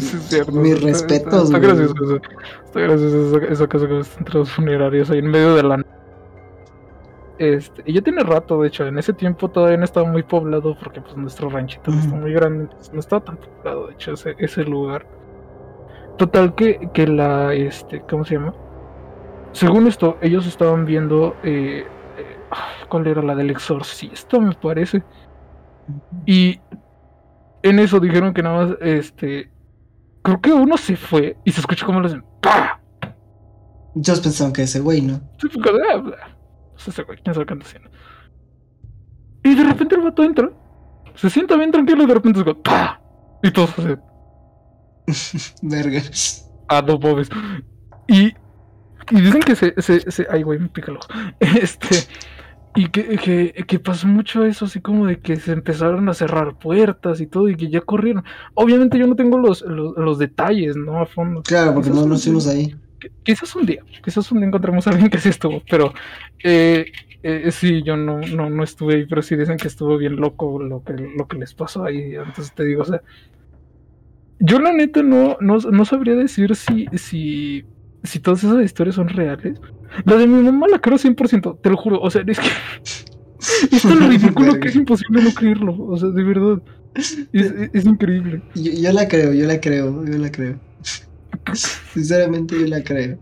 sí, es cierto. Mis Está- respetos, Está, gracioso eso. Está gracioso esa, casa que está entre los funerarios ahí en medio de la. Este, y ya tiene rato, de hecho, en ese tiempo todavía no estaba muy poblado porque pues nuestro ranchito no está muy grande, entonces no estaba tan poblado, de hecho, ese, ese lugar. Total que, que la, este, ¿cómo se llama? Según esto, ellos estaban viendo, eh, eh, ¿cuál era la del exorcista, me parece? Y en eso dijeron que nada más, este, creo que uno se fue y se escuchó como le hacen, ¡pah! Yo pensaban que ese güey, ¿no? Sí, "Ah, bla". Pues ese güey, quién sabe qué anda haciendo. Y de repente el vato entra, se sienta bien tranquilo y de repente se ¡pah! Y todos así, Verga. ah, no pobres. Y, y dicen que se, se, se- ay güey, me pica el ojo. Este, y que, que, que pasó mucho eso, así como de que se empezaron a cerrar puertas y todo, y que ya corrieron. Obviamente yo no tengo los, los, los detalles, ¿no? A fondo. Claro, porque no fuimos día- ahí. Qui- Quizás un día, quizás un día encontremos a alguien que sí estuvo, pero eh, eh, sí, yo no, no, no estuve ahí, pero sí dicen que estuvo bien loco lo que, lo que les pasó ahí. Entonces te digo, o sea, yo la neta no, no, no sabría decir si, si, si todas esas historias son reales. La de mi mamá la creo 100%, te lo juro, o sea, es que es tan ridículo que es imposible no creerlo, o sea, de verdad, es, es- es increíble. Yo, yo la creo, yo la creo, yo la creo. Sinceramente yo la creo.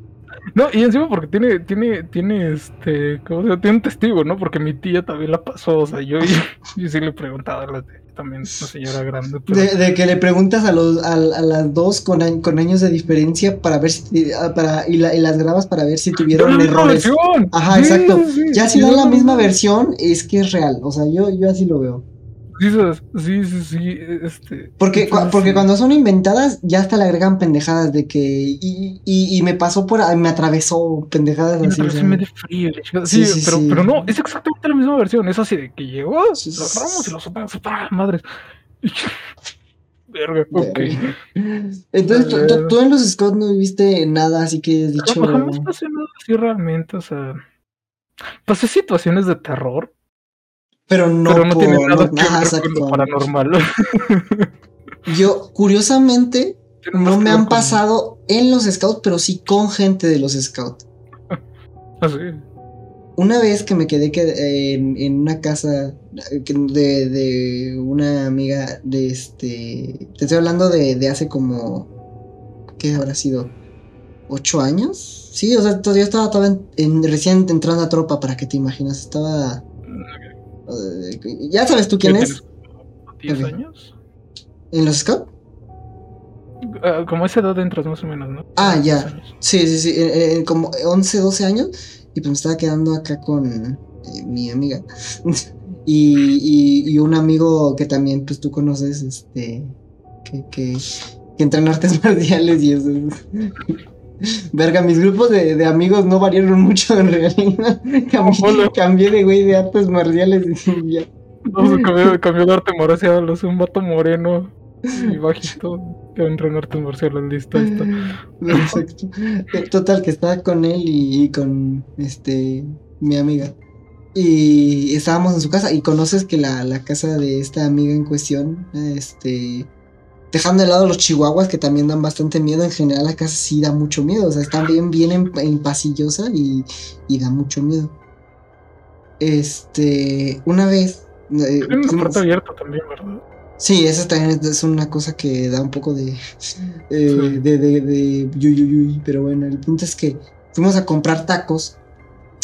No, y encima porque tiene, tiene, tiene, este, ¿cómo se llama? Tiene un testigo, ¿no? Porque mi tía también la pasó, o sea, yo, yo, sí le he preguntado a la de- también una señora grande, pero De, de que le preguntas a los a, a las dos con, con años de diferencia para ver si ah, para y, la- y las grabas para ver si tuvieron ¡Dale la errores. Ajá, Sí, exacto. sí, Ya si sí, dan la misma versión es que es real. O sea, yo, yo así lo veo. Sí, sí, sí, este. Porque, entonces, porque sí. cuando son inventadas, ya hasta le agregan pendejadas de que. Y, y, y me pasó por. Me atravesó pendejadas me así. sea. medio frío. Sí, Sí, pero, no, es exactamente la misma versión. Es así de que llegó, Sí, lo agarramos sí. y lo soltamos. ¡pah! Madres. Verga, ok. Entonces, tú, en los scouts no viviste nada, así que has dicho. Jamás, jamás pasé nada así realmente, o sea. Pasé situaciones de terror, Pero no, pero no por. tiene nada no- que ajá, ver con exacto. lo paranormal. Yo, curiosamente, no me han con- pasado en los scouts, pero sí con gente de los scouts. Así. Una vez que me quedé que- en, en una casa de, de una amiga de este. Te estoy hablando de, de hace como. ¿Qué habrá sido? ¿Ocho años? Sí, o sea, todavía estaba, estaba en- en- recién entrando a tropa, para que te imaginas. Estaba. Ya sabes tú quién ¿Qué es. tienes? ¿10 Ok. años? ¿En los scouts? ah, como esa edad entras más o menos, ¿no? Ah, ya. Sí, sí, sí, eh, eh, como 11, 12 años. Y pues me estaba quedando acá con eh, mi amiga. y, y, y un amigo que también, pues tú conoces, este, que, que, que entra en artes marciales y eso. Verga, mis grupos de, de amigos no variaron mucho en realidad. Cambié, cambié de güey de artes marciales y ya. No, se cambió, cambió de arte marcial, o sea, un vato moreno y bajito que entra en artes marciales, listo, está. Perfecto. Eh, Total, que estaba con él y, y con este mi amiga. Y estábamos en su casa. Y conoces que la, la casa de esta amiga en cuestión, este. Dejando de lado los chihuahuas que también dan bastante miedo, en general la casa sí da mucho miedo. O sea, está bien, bien en, en pasillosa y, y da mucho miedo. Este. Una vez. eh, Tiene una fuimos- puerta abierta también, ¿verdad? Sí, esa también es- una cosa que da un poco de. eh, Sí. de, de, de yuy, Pero bueno, el punto es que fuimos a comprar tacos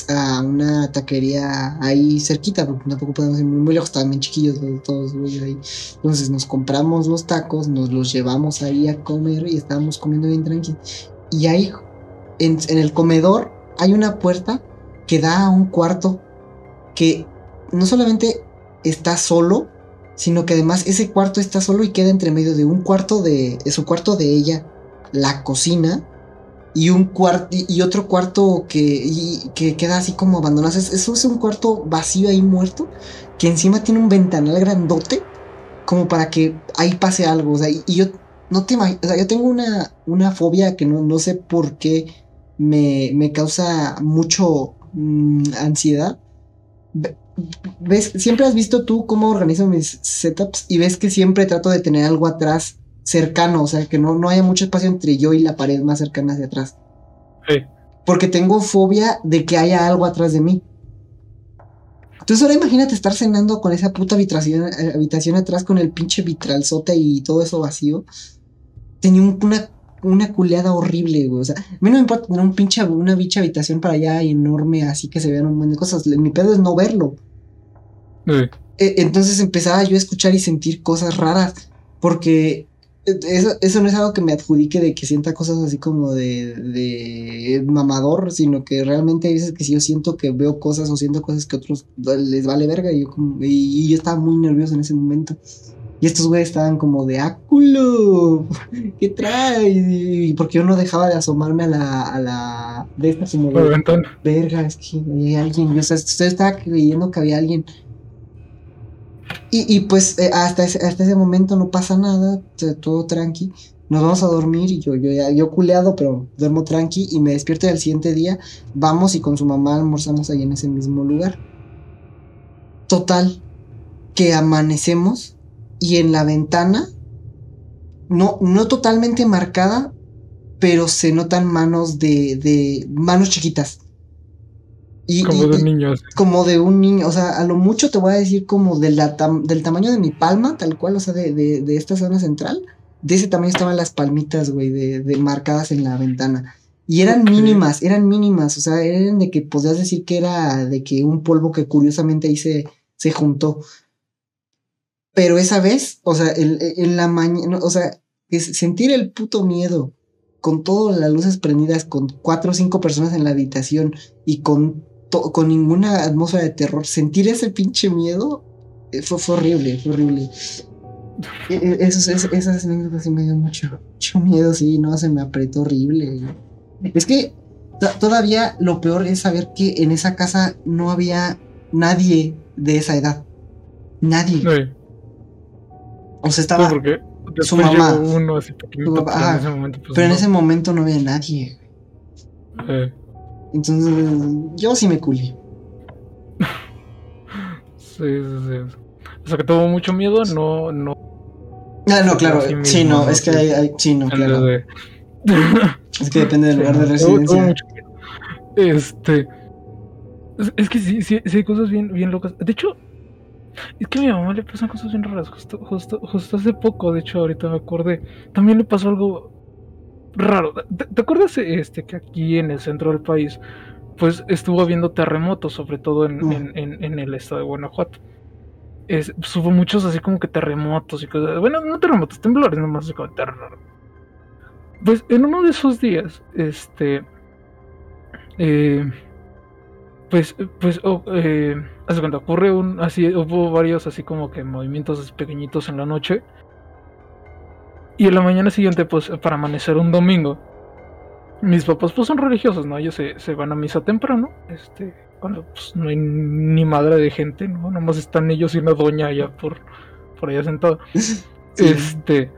a una taquería ahí cerquita, porque tampoco podemos ir muy, lejos, bien chiquillos los- todos, güey, ahí. Entonces nos compramos los tacos, nos los llevamos ahí a comer y estábamos comiendo bien tranquilo. Y ahí, en, en el comedor, hay una puerta que da a un cuarto que no solamente está solo, sino que además ese cuarto está solo y queda entre medio de un cuarto de, de su cuarto de ella, la cocina y un cuarto y, otro cuarto que, que queda así como abandonado. Es- Eso es un cuarto vacío ahí muerto que encima tiene un ventanal grandote como para que ahí pase algo. O sea, y, yo no te imag- o sea, yo tengo una, una fobia que no, no sé por qué me, me causa mucho mm, ansiedad. Ve- ¿Ves? Siempre has visto tú cómo organizo mis setups y ves que siempre trato de tener algo atrás cercano, o sea, que no, no haya mucho espacio entre yo y la pared más cercana hacia atrás. Sí. Porque tengo fobia de que haya algo atrás de mí. Entonces ahora imagínate estar cenando con esa puta habitación, eh, habitación atrás con el pinche vitralzote y todo eso vacío. Tenía un- una, una culeada horrible, güey. O sea, a mí no me importa tener un pinche, una bicha habitación para allá enorme, así que se vean un montón de cosas. Mi pedo es no verlo. Sí. Eh, entonces empezaba yo a escuchar y sentir cosas raras, porque eso, eso no es algo que me adjudique de que sienta cosas así como de, de mamador, sino que realmente hay veces que si yo siento que veo cosas o siento cosas que a otros les vale verga y yo, como- y, y yo estaba muy nervioso en ese momento. Y estos güeyes estaban como de ¡Ah, culo! ¿Qué traes? Y porque yo no dejaba de asomarme a la, a la de esta como de, verga, es que hay alguien. Yo, o sea, yo estaba creyendo que había alguien. Y, y pues eh, hasta, ese, hasta ese momento no pasa nada, todo tranqui. Nos vamos a dormir y yo, yo, ya- yo culeado, pero duermo tranqui y me despierto y al siguiente día vamos y con su mamá almorzamos ahí en ese mismo lugar. Total, que amanecemos y en la ventana, no, no totalmente marcada, pero se notan manos de, de manos chiquitas. Y, Como y- de y- niños. como de un niño, o sea, a lo mucho te voy a decir como de la tam- del tamaño de mi palma, tal cual, o sea, de, de, de esta zona central. De ese tamaño estaban las palmitas, güey, de, de marcadas en la ventana. Y eran mínimas, eran mínimas, o sea, eran de que podías decir que era de que un polvo que curiosamente ahí se, se juntó. Pero esa vez, o sea, el- en la mañana, o sea, es sentir el puto miedo con todas las luces prendidas, con cuatro o cinco personas en la habitación y con, con ninguna atmósfera de terror, sentir ese pinche miedo eh, fue, fue horrible, fue horrible. E- e- Esos, es- esas anécdotas sí me dio mucho, mucho miedo, sí, no, se me apretó horrible. Es que to- todavía lo peor es saber que en esa casa no había nadie de esa edad. Nadie. Sí. O sea, estaba. porque su mamá. uno así pequeñito, Su papá, pero en ajá. ese momento pues Pero en no. ese momento no había nadie. Eh, Entonces, yo sí me culé. sí, sí, sí. O sea que tuvo mucho miedo, no, no. Ah, no, claro. Sí, mismo, no, ¿no? es que hay, hay- sí, no, claro. de- Es que depende del lugar de no, residencia. tuvo mucho miedo. Este. Es, es que sí, sí, sí hay cosas bien, bien locas. De hecho, es que a mi mamá le pasan cosas bien raras. Justo, justo, justo hace poco, de hecho, ahorita me acordé. También le pasó algo raro. ¿Te, te acuerdas este que aquí en el centro del país, pues estuvo habiendo terremotos, sobre todo en, en, en- en el estado de Guanajuato? Es, pues, hubo muchos así como que terremotos y cosas. Bueno, no terremotos, temblores nomás, así como terror. Pues en uno de esos días, este. Eh, pues, pues, oh, eh, hace cuando ocurre un, así, hubo varios así como que movimientos pequeñitos en la noche. Y en la mañana siguiente, pues, para amanecer un domingo, mis papás pues son religiosos, ¿no? Ellos se, se van a misa temprano, este, cuando pues, no hay ni madre de gente, ¿no? Nomás están ellos y una doña allá por, por allá sentada. Este.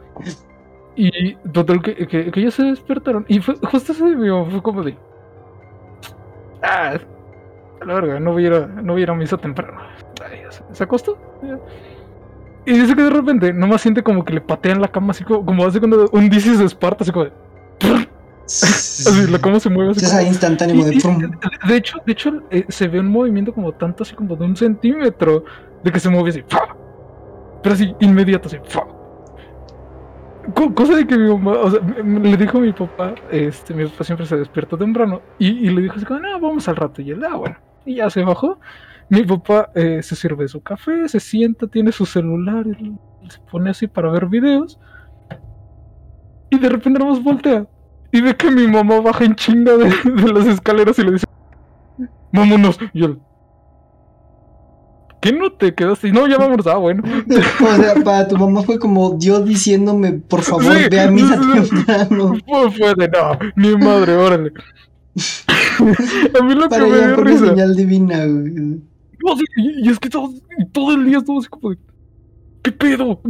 Y total, que, que, que, ellos se despertaron. Y fue, justo ese mío fue como de. Ah, a la verga, no hubiera, no hubiera misa temprano. Ay, se, acostó. Y dice que de repente nomás siente como que le patean la cama, así como, como hace cuando un DC se esparta, así como de. Así, la cama se mueve así. Como... instantáneo de, de hecho, de hecho eh, se ve un movimiento como tanto, así como de un centímetro, de que se mueve así. Pero así, inmediato, así. Cosa de que mi mamá, o sea, le dijo a mi papá, este, mi papá siempre se despierta temprano, y, y le dijo así como, no, vamos al rato, y él, ah, bueno, y ya se bajó. Mi papá eh, se sirve su café, se sienta, tiene su celular, se pone así para ver videos, y de repente nos voltea, y ve que mi mamá baja en chinga de, de las escaleras y le dice, vámonos, y él, ¿Qué no te quedaste? No, ya vamos, ah, bueno. o sea, para tu mamá fue como Dios diciéndome, por favor, ve a misa temprano. Fue, de no, mi madre, órale. a mí lo para que me dio risa. señal divina, güey. Y, es que todo, todo el día estuvo así como de, ¿qué pedo?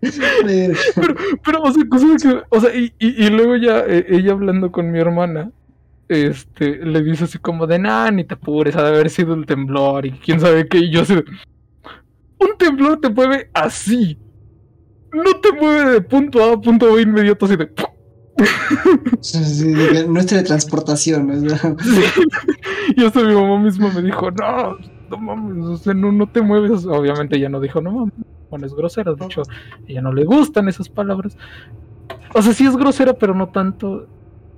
pero, pero, o sea, que, o sea, y, y, luego ya eh, ella hablando con mi hermana, este, le dice así como de, nah, ni te apures, ha de haber sido el temblor y quién sabe qué, y yo así, un temblor te mueve así, no te mueve de punto A a punto B inmediato así de... Sí, sí, no es teletransportación, ¿verdad? Sí. Y hasta mi mamá misma me dijo, no, no mames, o sea, no, no te mueves. Obviamente ella no dijo, no mames, bueno, es grosera, de hecho, a ella no le gustan esas palabras. O sea, sí es grosera, pero no tanto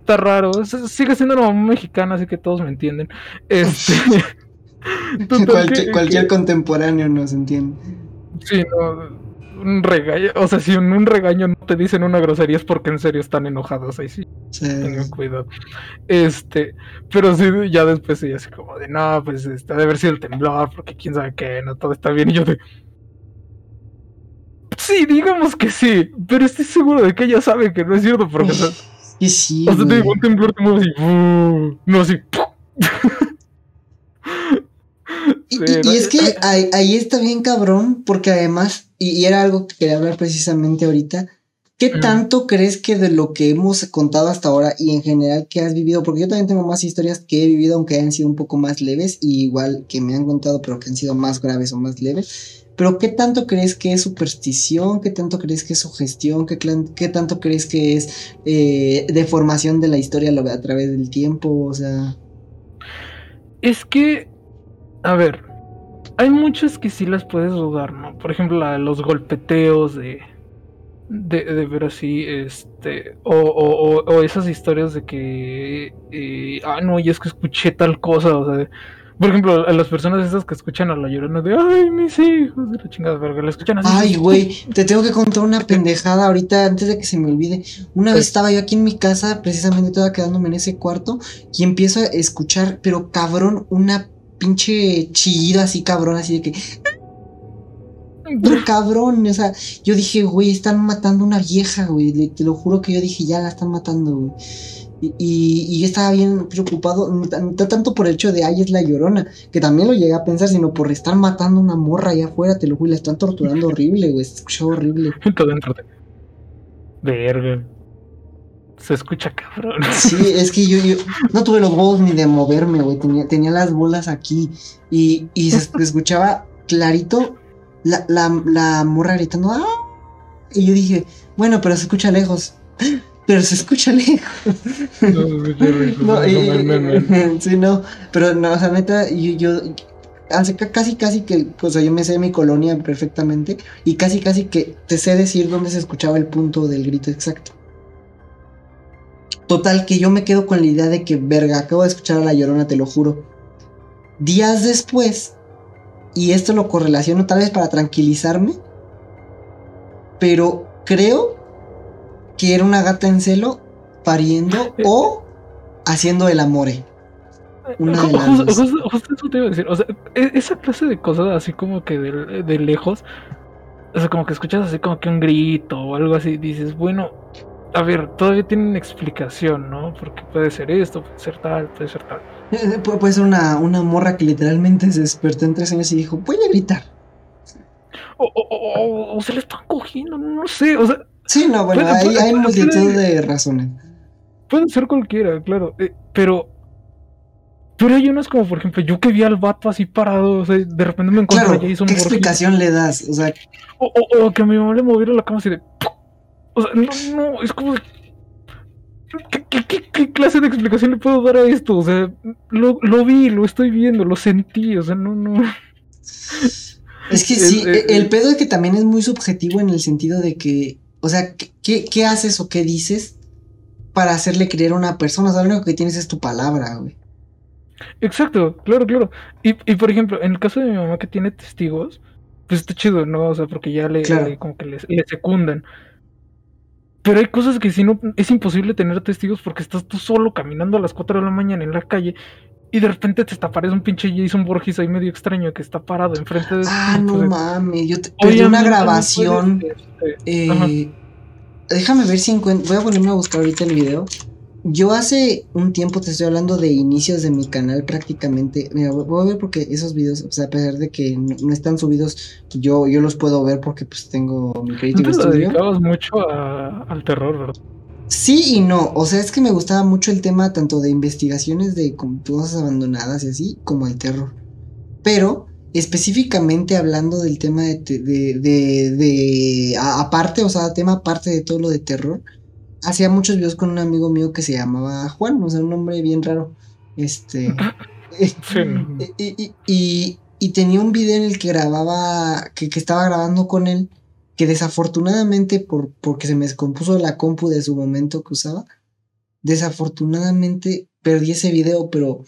está raro. Sigue siendo una mamá mexicana, así que todos me entienden. Este. cualquier, que, cualquier que... contemporáneo nos entiende. Sí, no. Un regaño, o sea, si en un regaño no te dicen una grosería es porque en serio están enojados ahí sí. sí. Tengan cuidado. Este, pero sí, ya después ella así como de no, pues está de haber sido el temblor, porque quién sabe qué, no todo está bien. Y yo de. Sí, digamos que sí, pero estoy seguro de que ella sabe que no es cierto, profesor. Que sí. O sea, te digo, un temblor te mueve así. Uh, no así. Y, sí, y, y, es que ahí, ahí, está bien cabrón, porque además, y, y, era algo que quería hablar precisamente ahorita, ¿qué tanto crees que de lo que hemos contado hasta ahora y en general que has vivido? Porque yo también tengo más historias que he vivido, aunque hayan sido un poco más leves, y igual que me han contado, pero que han sido más graves o más leves. Pero ¿qué tanto crees que es superstición? ¿Qué tanto crees que es sugestión? ¿Qué, qué tanto crees que es eh, deformación de la historia a través del tiempo? O sea... Es que, a ver, hay muchas que sí las puedes dudar, ¿no? Por ejemplo, la, los golpeteos de, de, de, ver así, este, o, o, o, esas historias de que, eh, ah, no, y es que escuché tal cosa, o sea, por ejemplo, a las personas esas que escuchan a la llorona de ay, mis hijos de la chingada, pero que la escuchan así. Ay, güey, te tengo que contar una pendejada ahorita antes de que se me olvide. Una vez estaba yo aquí en mi casa, precisamente toda quedándome en ese cuarto, y empiezo a escuchar, pero cabrón, una pinche chillido así cabrón, así de que. Pero cabrón, o sea, yo dije, güey, están matando a una vieja, güey. Te lo juro que yo dije, ya la están matando, güey. Y, y, estaba bien preocupado, no tanto por el hecho de ay es la llorona, que también lo llegué a pensar, sino por estar matando una morra allá afuera, te lo juro, la están torturando horrible, güey, se escuchó horrible. Todo dentro de. Verga. Se escucha cabrón. Sí, es que yo, yo no tuve los huevos ni de moverme, güey, tenía, tenía las bolas aquí y, y se, escuchaba clarito la, la, la morra gritando, ¡ah! Y yo dije, bueno, pero se escucha lejos pero se escucha lejos. No, y, sí, no, pero no, o sea, neta, yo, yo hace casi, casi que, o sea, yo me sé mi colonia perfectamente y casi, casi que te sé decir dónde se escuchaba el punto del grito exacto. Total, que yo me quedo con la idea de que, verga, acabo de escuchar a la llorona, te lo juro. Días después, y esto lo correlaciono tal vez para tranquilizarme, pero creo que era una gata en celo pariendo o haciendo el amore. Una de las Justo, dos. justo- justo eso te iba a decir. O sea, e- esa clase de cosas así como que de, de lejos. O sea, como que escuchas así como que un grito o algo así. Dices, bueno, a ver, todavía tienen explicación, ¿no? Porque puede ser esto, puede ser tal, puede ser tal. Eh, Pu- Puede ser una, una morra que literalmente se despertó en tres años y dijo, voy a gritar. O, o- o- o- o se le están cogiendo, no sé. O sea, Sí, no, bueno, Puede- hay, puede- hay puede- multitud de razones. puede ser cualquiera, claro. eh, pero. Pero hay unas como, por ejemplo, yo que vi al vato así parado, o sea, de repente me encontré Claro, hizo un ¿qué explicación le das? O sea, O, que a mi mamá le moviera la cama así de. O sea, no, no, es como. ¿Qué, qué- qué- qué clase de explicación le puedo dar a esto? O sea, lo, lo vi, lo estoy viendo, lo sentí, o sea, no, no. es que sí, el- e- el pedo es que también es muy subjetivo en el sentido de que, o sea, ¿qué- ¿qué, qué haces o qué dices para hacerle creer a una persona? O sea, lo único que tienes es tu palabra, güey. Exacto, claro, claro. Y, y por ejemplo, en el caso de mi mamá que tiene testigos, pues está chido, ¿no? O sea, porque ya le, Claro. le- como que le, le secundan. Pero hay cosas que si no, es imposible tener testigos porque estás tú solo caminando a las 4 de la mañana en la calle y de repente te aparece un pinche Jason Borges ahí medio extraño que está parado enfrente de Ah, no mames, yo te- perdí una grabación. este. Eh, déjame ver si encuentro. Voy a ponerme a buscar ahorita el video. Yo hace un tiempo te estoy hablando de inicios de mi canal prácticamente. Mira, voy a ver porque esos videos, o sea, a pesar de que no, no están subidos, yo, yo los puedo ver porque pues tengo mi Creative Antes Studio. dedicabas mucho a- al terror, ¿verdad? Sí y no. O sea, es que me gustaba mucho el tema tanto de investigaciones de cosas abandonadas y así, como el terror. Pero, específicamente hablando del tema de, de, de, de- aparte, o sea, tema aparte de todo lo de terror, hacía muchos videos con un amigo mío que se llamaba Juan, o sea, un nombre bien raro. Este. Sí, no. y, y- y- y tenía un video en el que grababa, que, que estaba grabando con él, que desafortunadamente, por, porque se me descompuso la compu de su momento que usaba, desafortunadamente perdí ese video, pero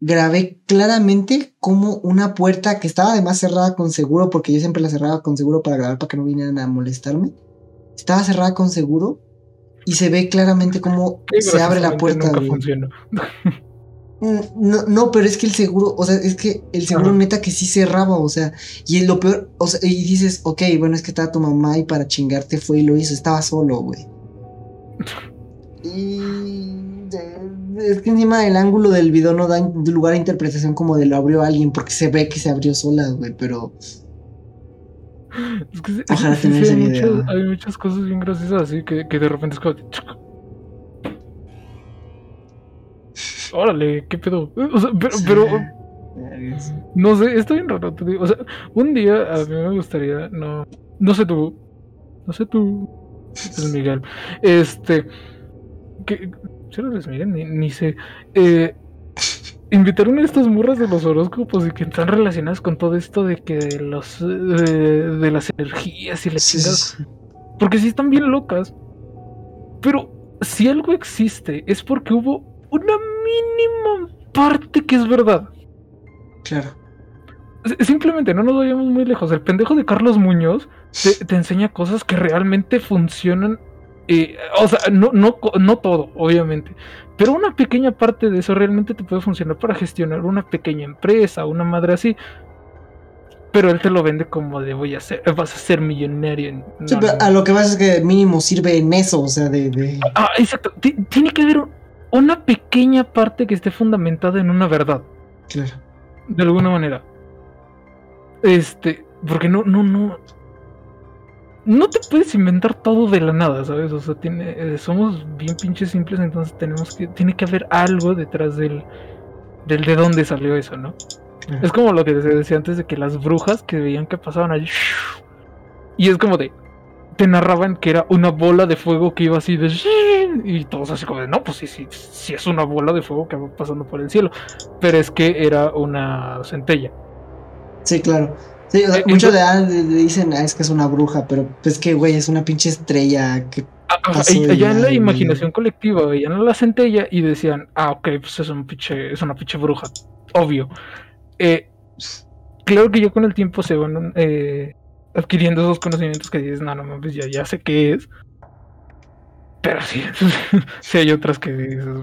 grabé claramente como una puerta que estaba además cerrada con seguro, porque yo siempre la cerraba con seguro para grabar para que no vinieran a molestarme. Estaba cerrada con seguro y se ve claramente cómo se abre la puerta. Nunca funcionó. Mm, No, no, pero es que el seguro, o sea, es que el seguro Ajá. neta que sí cerraba, o sea, y lo peor, o sea, y dices, ok, bueno, es que estaba tu mamá y para chingarte fue y lo hizo, estaba solo, güey. Y es que encima del ángulo del video no da lugar a interpretación como de lo abrió alguien, porque se ve que se abrió sola, güey, pero Es que sí- Ojalá sí, sí, hay, muchas, hay muchas cosas bien graciosas así que, que de repente es como. Órale, qué pedo. O sea, pero, pero no sé, está bien raro. te digo. O sea, un día a mí me gustaría, no, no sé tú, no sé tú, es Miguel, este, que, eres Miguel, ni, ni sé, eh, invitar una de estas morras de los horóscopos y que están relacionadas con todo esto de que de los, eh, de, de las energías y la Sí. Porque sí están bien locas. Pero si algo existe es porque hubo una mínima parte que es verdad. claro. Simplemente no nos vayamos muy lejos. El pendejo de Carlos Muñoz te, te enseña cosas que realmente funcionan. Eh, o sea, no, no, no todo, obviamente. Pero una pequeña parte de eso realmente te puede funcionar para gestionar una pequeña empresa, una madre así. Pero él te lo vende como de voy a ser, vas a ser millonario. en- Sí, pero no, a lo que pasa es que mínimo sirve en eso, o sea, de... de- Ah, exacto. Ti- Tiene que haber una pequeña parte que esté fundamentada en una verdad, Claro. de alguna manera. Este, porque no, no, no. No te puedes inventar todo de la nada, ¿sabes? O sea, tiene, eh, somos bien pinches simples, entonces tenemos que, tiene que haber algo detrás del, del de dónde salió eso, ¿no? Es como lo que se decía antes de que las brujas que veían que pasaban allí. Y es como de. Te narraban que era una bola de fuego que iba así de. Y todos así como de. No, pues sí, sí, sí es una bola de fuego que va pasando por el cielo. Pero es que era una centella. Sí, claro. Sí, o sea, Eh, muchos entonces- le, dicen, ah, es que es una bruja, pero pues que, güey, es una pinche estrella que... Ah, allá en la y- imaginación colectiva veían a la centella y decían, ah, ok, pues es un pinche, es una pinche bruja, obvio. Eh, claro que ya con el tiempo se van eh, adquiriendo esos conocimientos que dices, no, no mames, ya, ya sé qué es. Pero sí, sí hay otras que dices.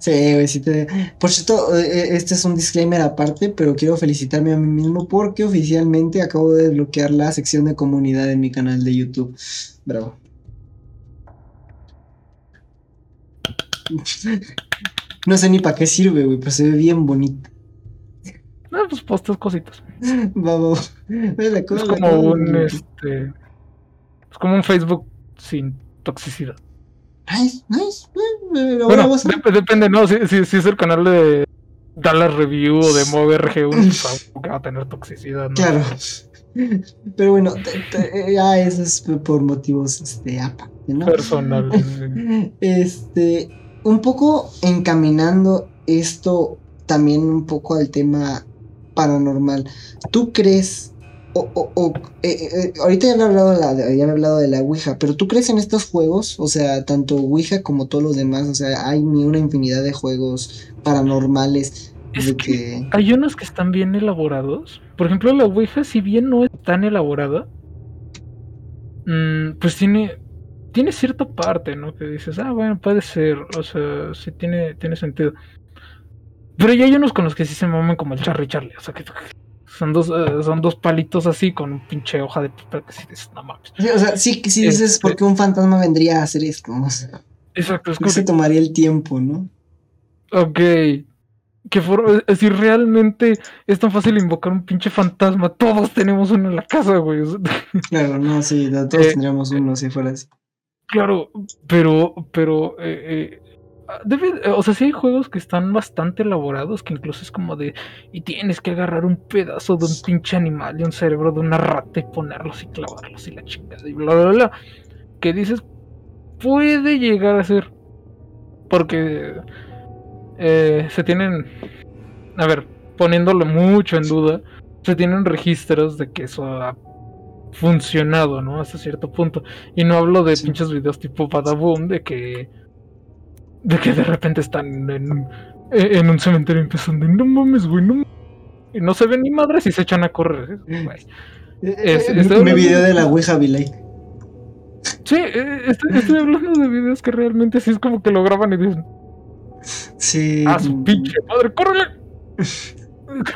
Sí, güey, sí te... Por cierto, eh, eh, este es un disclaimer aparte, pero quiero felicitarme a mí mismo porque oficialmente acabo de desbloquear la sección de comunidad en mi canal de YouTube. Bravo. No sé ni para qué sirve, güey, pero se ve bien bonito. No, pues postas cositas. Vamos. Es como un este. Es como un Facebook sin toxicidad. Nice, nice. Bueno, dep depende, ¿no? Si, si, si, es el canal de Dallas Review o de MoveRG1, pues va a tener toxicidad, ¿no? Claro. Pero bueno, te, te, ya eso es por motivos este, aparte, ¿no? Personales. Este, un poco encaminando esto también un poco al tema paranormal. ¿Tú crees o, o, o eh, eh, ahorita ya he hablado de la, ya he hablado de la Ouija, pero ¿tú crees en estos juegos? O sea, tanto Ouija como todos los demás, o sea, hay ni una infinidad de juegos paranormales. Es de que que... hay unos que están bien elaborados. Por ejemplo, la Ouija, si bien no es tan elaborada, mmm, pues tiene tiene cierta parte, ¿no? Que dices, ah, bueno, puede ser, o sea, sí tiene, tiene sentido. Pero ya hay unos con los que sí se maman como el Charlie Charlie, o sea, que son dos, uh, son dos palitos así con un pinche hoja de papel que sí dices, no mames. Sí, o sea, sí, sí dices Este- por qué un fantasma vendría a hacer esto, o sea, Exacto, es ¿por qué como se tomaría el tiempo, ¿no? ok. Que for, es decir, realmente es tan fácil invocar un pinche fantasma. Todos tenemos uno en la casa, güey. Claro, no, sí, todos Eh, tendríamos uno si fuera así. Claro, pero, pero, eh, eh, debe- eh, o sea, sí hay juegos que están bastante elaborados, que incluso es como de, y tienes que agarrar un pedazo de un pinche animal y un cerebro de una rata y ponerlos y clavarlos y la chingada y bla, bla, bla, que dices, puede llegar a ser, porque eh, se tienen, a ver, poniéndolo mucho en duda, se tienen registros de que eso ha funcionado, ¿no? Hasta cierto punto. Y no hablo de Sí. pinches videos tipo Badaboom, de que. De que de repente están en, en un cementerio de no mames, güey, no mames". Y no se ven ni madres y se echan a correr. ¿eh? Güey. Es- Eh, estoy mi hablando video de- la Ouija like. Sí, eh, estoy, estoy hablando de videos que realmente sí es como que lo graban y dicen, Sí. ah, su pinche madre, córrele.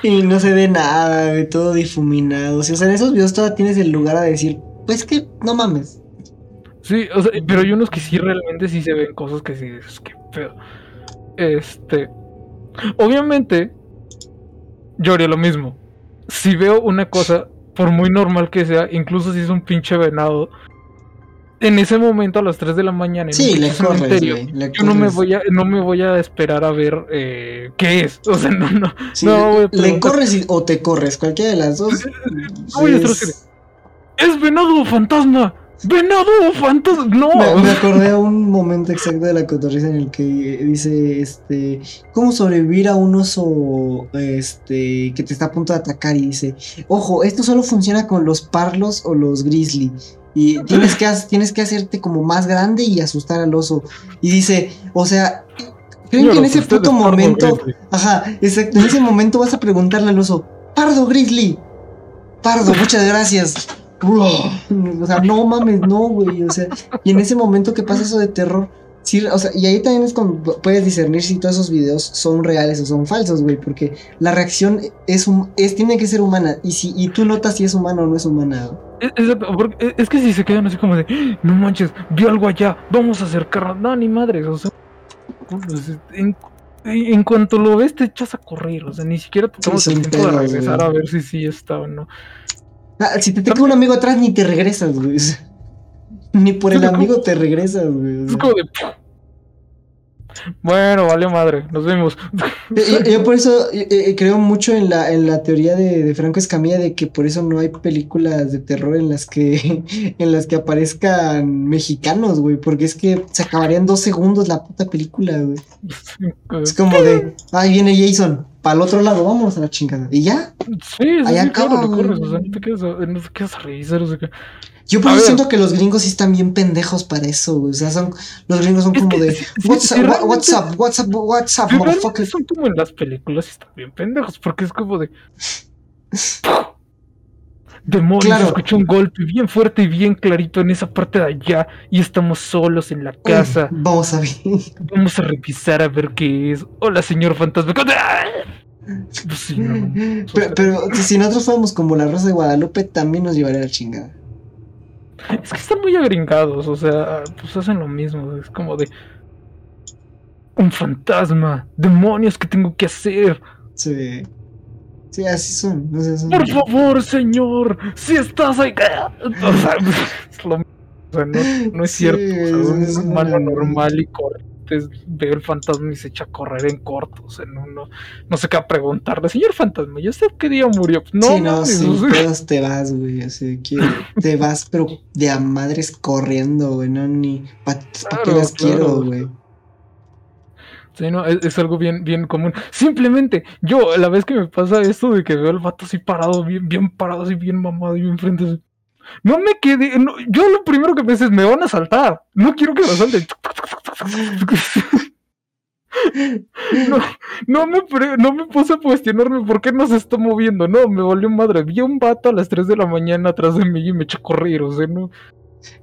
Y no se ve nada, todo difuminado. O sea, en esos videos todavía tienes el lugar a decir, pues que no mames. Sí, o sea, pero hay unos que sí realmente sí se ven cosas que sí dices, qué pedo. Este. Obviamente, yo haría lo mismo. Si veo una cosa, por muy normal que sea, incluso si es un pinche venado, en ese momento a las 3 de la mañana en Sí, un corres, cementerio, le yo no me corres. voy a, no me voy a esperar a ver eh, qué es. O sea, no, no. Sí, no voy a le corres y- o te corres, cualquiera de las dos. voy a es- ¡Es venado o fantasma! ¡Venado fantasma! ¡No! Me, me acordé a un momento exacto de la cotorriza en el que dice, este, ¿cómo sobrevivir a un oso, este, que te está a punto de atacar? Y dice, ojo, esto solo funciona con los parlos o los grizzly. Y tienes que, tienes que hacerte como más grande y asustar al oso. Y dice, o sea, ¿creen Yo que en ese puto momento, Grizzly. ajá, exacto, en ese momento vas a preguntarle al oso, Pardo grizzly, Pardo, muchas gracias. Bro, O sea, no mames, no, güey. O sea, y en ese momento que pasa eso de terror, sí, o sea, y ahí también es cuando puedes discernir si todos esos videos son reales o son falsos, güey, porque la reacción es, hum- es tiene que ser humana. Y si y tú notas si es humana o no es humana. Es, porque es- es que si se quedan así como de, "Ah, no manches, vi algo allá, vamos a acercarnos. No, ni madres, o sea, pues, en, en cuanto lo ves te echas a correr, o sea, ni siquiera te tomas sin el tiempo de regresar güey. a ver si sí está o no. Ah, si te toca un amigo atrás, ni te regresas, güey. Ni por el amigo te regresas, güey. Es como de, bueno, vale madre, nos vemos. Yo, por eso eh, eh, creo mucho en la, en la teoría de, de Franco Escamilla de que por eso no hay películas de terror en las que en las que aparezcan mexicanos, güey, porque es que se acabaría en dos segundos la puta película, güey. Es como de, ahí viene Jason, para el otro lado, vamos a la chingada. Y ya, Sí, Ahí sí, claro, acaba, güey. corres, o sea, no te quedas a, no te quedas a revisar, o sea, que- yo por eso siento que los gringos sí están bien pendejos para eso, güey. O sea, son, los gringos son Es como que de, sí, what's, up, what's up, what's up, what's up, Sí, realmente motherfucker. son como en las películas y están bien pendejos, porque es como de. demonios, Claro. escuché un golpe bien fuerte y bien clarito en esa parte de allá y estamos solos en la casa. Vamos a ver. Vamos a revisar a ver qué es. Hola, señor fantasma. Pero, si nosotros fuéramos como la Rosa de Guadalupe, también nos llevaría la chingada. Es que están muy agringados, o sea, pues hacen lo mismo. Es como de. Un fantasma. Demonios, ¿qué tengo que hacer? Sí. Sí, así son. o sea, son- Por favor, señor, si estás ahí. O sea, es lo. O sea, no, no es Sí, cierto. O sea, es- es un humano una- normal y corriente ve el fantasma y se echa a correr en corto. O sea, no, no, no sé qué a preguntarle. Señor fantasma, ¿y usted qué día murió? Pues, No, sí, no, pedos te vas, güey. Que te vas, pero de a madres corriendo, güey. No, ni. ¿Para qué Claro, las claro. quiero, güey? Sí, no, es, algo bien, bien común. Simplemente, yo, la vez que me pasa esto de que veo al vato así parado, bien, bien parado, así bien mamado y bien frente. así, No me quedé. no, yo lo primero que pensé es, me van a saltar. No quiero que me salten. No, no me, pre- no me puse a cuestionarme por qué no se está moviendo. No, me valió madre. Vi a un vato a las 3 de la mañana atrás de mí y me eché a correr. O sea, no.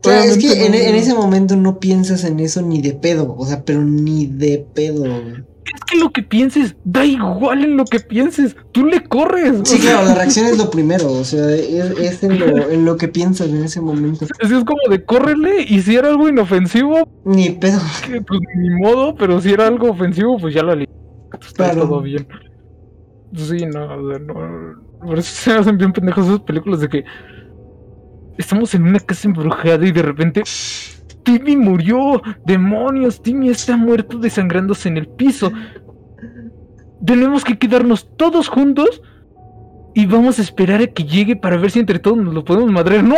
O sea, es que en, en ese momento no piensas en eso ni de pedo. O sea, pero ni de pedo, güey. Es que lo que pienses, da igual en lo que pienses. Tú le corres. Sí, sea, claro, la reacción es lo primero. O sea, es, es en, lo, en lo que piensas en ese momento. Así es como de córrele y si era algo inofensivo, Ni pedo. que, pues ni modo, pero si era algo ofensivo, pues ya la li- Está Claro. todo bien. Sí, no, o sea, no. Por eso se hacen bien pendejos esas películas de que estamos en una casa embrujada y de repente Timmy murió. Demonios, Timmy está muerto desangrándose en el piso. Tenemos que quedarnos todos juntos y vamos a esperar a que llegue para ver si entre todos nos lo podemos madrear. ¡No!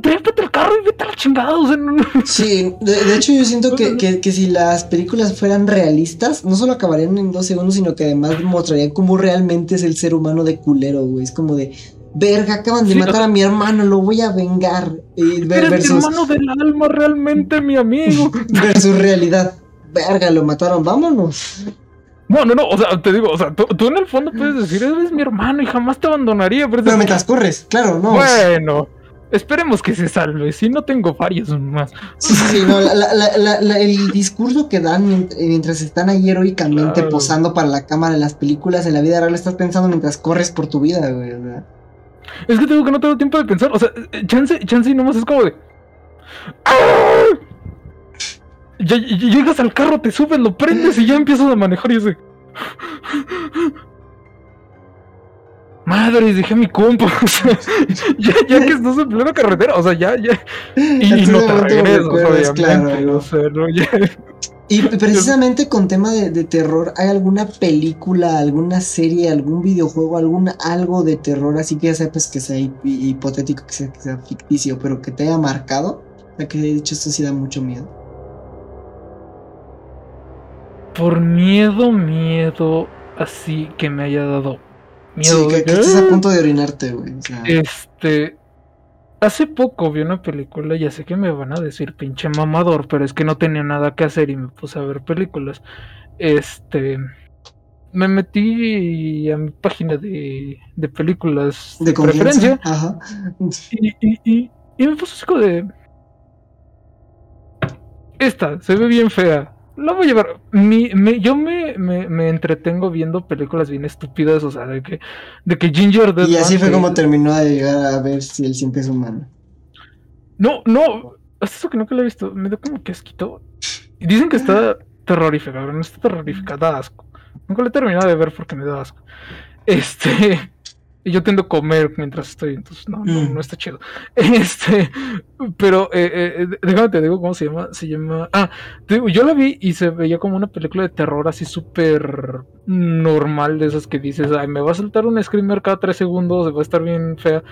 Trépate al carro y vete a la chingada. O sea, no, no. Sí, de, de hecho yo siento que, que, que si las películas fueran realistas, no solo acabarían en dos segundos, sino que además mostrarían cómo realmente es el ser humano de culero, güey. Es como de, verga, acaban de Sí, matar a mi hermano, lo voy a vengar. Y ver- Eres mi hermano del alma, realmente mi amigo. versus realidad. Verga, lo mataron, vámonos. No, no, no, o sea, te digo, o sea, tú, tú en el fondo puedes decir, eres mi hermano y jamás te abandonaría, pero, Pero mientras corres, claro, no. Bueno, esperemos que se salve, si no tengo varios más. Sí, sí, sí, no, la- la- la- la- la- el discurso que dan mient- mientras están ahí heroicamente Claro. posando para la cámara en las películas, en la vida real estás pensando mientras corres por tu vida, güey. sea. Es que te digo que no tengo tiempo de pensar, o sea, eh, chance, chance y nomás es como de... ¡Ah! Ya, llegas al carro, te subes, lo prendes y ya empiezas a manejar y es de... Madre, dejé mi compa. O sea, ya, ya que estás en plena carretera, o sea, ya, ya. Y, y no te regresas, obviamente. claro, O sea, no, ya. Y precisamente con tema de, de terror, ¿hay alguna película, alguna serie, algún videojuego, algún algo de terror así que ya sepas que sea hip- hipotético, que sea, que sea ficticio, pero que te haya marcado? Que de hecho esto sí da mucho miedo. Por miedo, miedo, así que me haya dado miedo. Sí, que, estés a punto de orinarte, güey. O sea, Este. Hace poco vi una película, ya sé que me van a decir pinche mamador, pero es que no tenía nada que hacer y me puse a ver películas. Este. Me metí a mi página de, de películas de preferencia confianza. Ajá. y, y, y, y me puse así de. Esta se ve bien fea. La voy a llevar. Mi, me- yo me, me, me entretengo viendo películas bien estúpidas, o sea, de que, de que Ginger Y así fue como terminó de llegar a ver si él siempre es humano. No, no, hasta eso que nunca la he visto, me da como que asquito. Dicen que está terrorífica, pero no está terrorífica, da asco. Nunca la he terminado de ver porque me da asco. Este, y yo tiendo a comer mientras estoy, entonces no, no, Mm. no está chido. Este, pero eh, eh, déjame te digo cómo se llama, se llama, ah, digo, yo la vi y se veía como una película de terror así súper normal de esas que dices, ay, me va a saltar un screamer cada tres segundos, va a estar bien fea.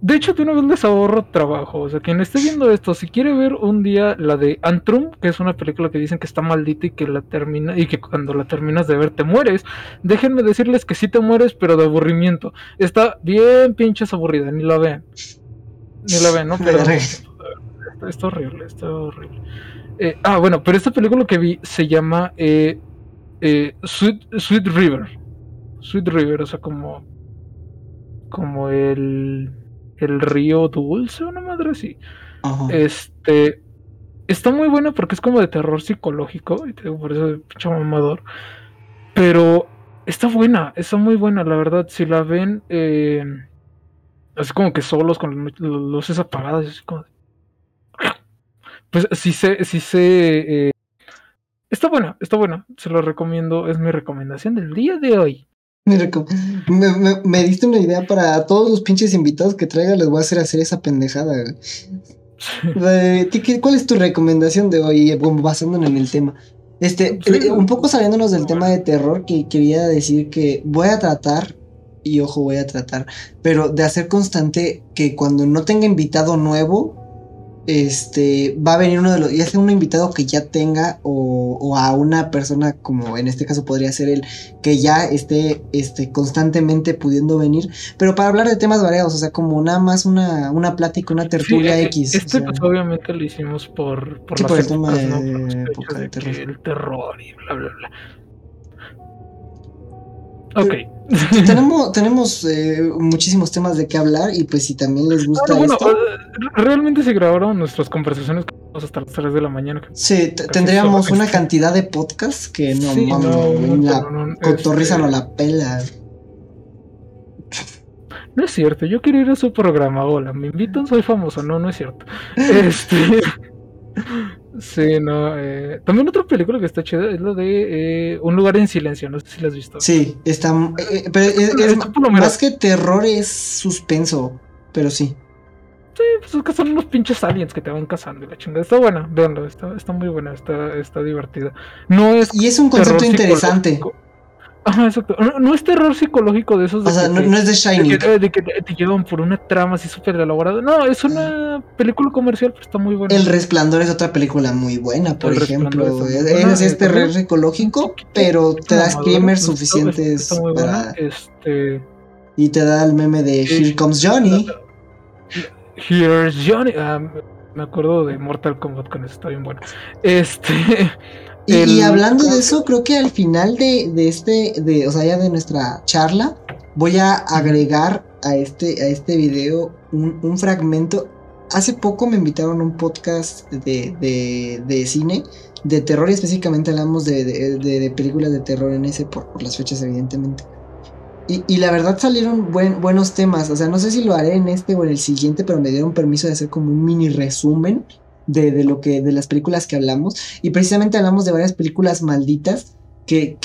De hecho, de una vez les ahorro trabajo. O sea, quien esté viendo esto, si quiere ver un día la de Antrum, que es una película que dicen que está maldita y que la termina y que cuando la terminas de ver te mueres, déjenme decirles que sí te mueres, pero de aburrimiento. Está bien pinches aburrida, ni la vean. Ni la vean, ¿no? Pero está, está horrible, está horrible. Eh, ah, bueno, pero esta película que vi se llama eh, eh, Sweet, Sweet River. Sweet River, o sea, como como el, el río dulce, una madre así. Ajá. Este está muy buena porque es como de terror psicológico, y te digo, por eso es pinche mamador. Pero está buena, está muy buena, la verdad. Si la ven eh, así como que solos con las luces apagadas, así como. Pues sí sé, sí sé. eh, está buena, está buena. Se lo recomiendo, es mi recomendación del día de hoy. Me, me- me- diste una idea para todos los pinches invitados que traiga, les voy a hacer hacer esa pendejada. güey. De- ¿ti qué- ¿Cuál es tu recomendación de hoy, eh, basándonos en el tema? Este, Sí. eh, un poco saliéndonos del tema de terror, que quería decir que voy a tratar, y ojo, voy a tratar, pero de hacer constante que cuando no tenga invitado nuevo, este, va a venir uno de los, ya sea un invitado que ya tenga, o, o a una persona como en este caso podría ser él, que ya esté este, constantemente pudiendo venir, pero para hablar de temas variados, o sea, como nada más una, una plática, una tertulia Sí, eh, X. o Este, sea. pues obviamente lo hicimos por, por Sí, las por el tema épocas, ¿no? de Por de de terror. el terror y bla, bla, bla. Ok. tenemos tenemos eh, muchísimos temas de qué hablar y pues si también les gusta Bueno, bueno, esto, realmente se grabaron nuestras conversaciones hasta las 3 de la mañana. sí, tendríamos una cantidad de podcasts que no Sí, mames, no, la no, no, cotorriza este, no la pela. No es cierto, yo quiero ir a su programa, hola, me invitan, soy famoso, no, no es cierto. Este... Sí, no, eh, también otra película que está chida es la de eh, Un lugar en silencio, no sé si la has visto. Sí, está eh, eh, pero es, más que terror es suspenso, pero sí. Sí, pues es que son unos pinches aliens que te van cazando y la chingada. Está buena, véanlo, está, está muy buena, está, está divertida. No es Y es un concepto interesante. psicológico. Ajá, exacto. No, no es terror psicológico de esos de O sea, no, es de de Shining. que, de que te, te llevan por una trama así súper elaborada. No, es una película comercial, pero está muy buena. El Resplandor es otra película muy buena, por El ejemplo. Es, es terror psicológico, pero te da screamers suficientes está muy buena. para... Este. Y te da el meme de Here Comes Johnny. Here's Johnny. Ah, me acuerdo de Mortal Kombat con eso, está bien bueno. Este. Y, el- y hablando de eso, creo que al final de, de este, de, o sea, ya de nuestra charla, voy a agregar a este, a este video un, un fragmento. Hace poco me invitaron a un podcast de, de, de cine, de terror, y específicamente hablamos de, de- de- de películas de terror en ese, por, por las fechas, evidentemente. Y, y la verdad salieron buen- buenos temas. O sea, no sé si lo haré en este o en el siguiente, pero me dieron permiso de hacer como un mini resumen de, de lo que, de las películas que hablamos. Y precisamente hablamos de varias películas malditas que,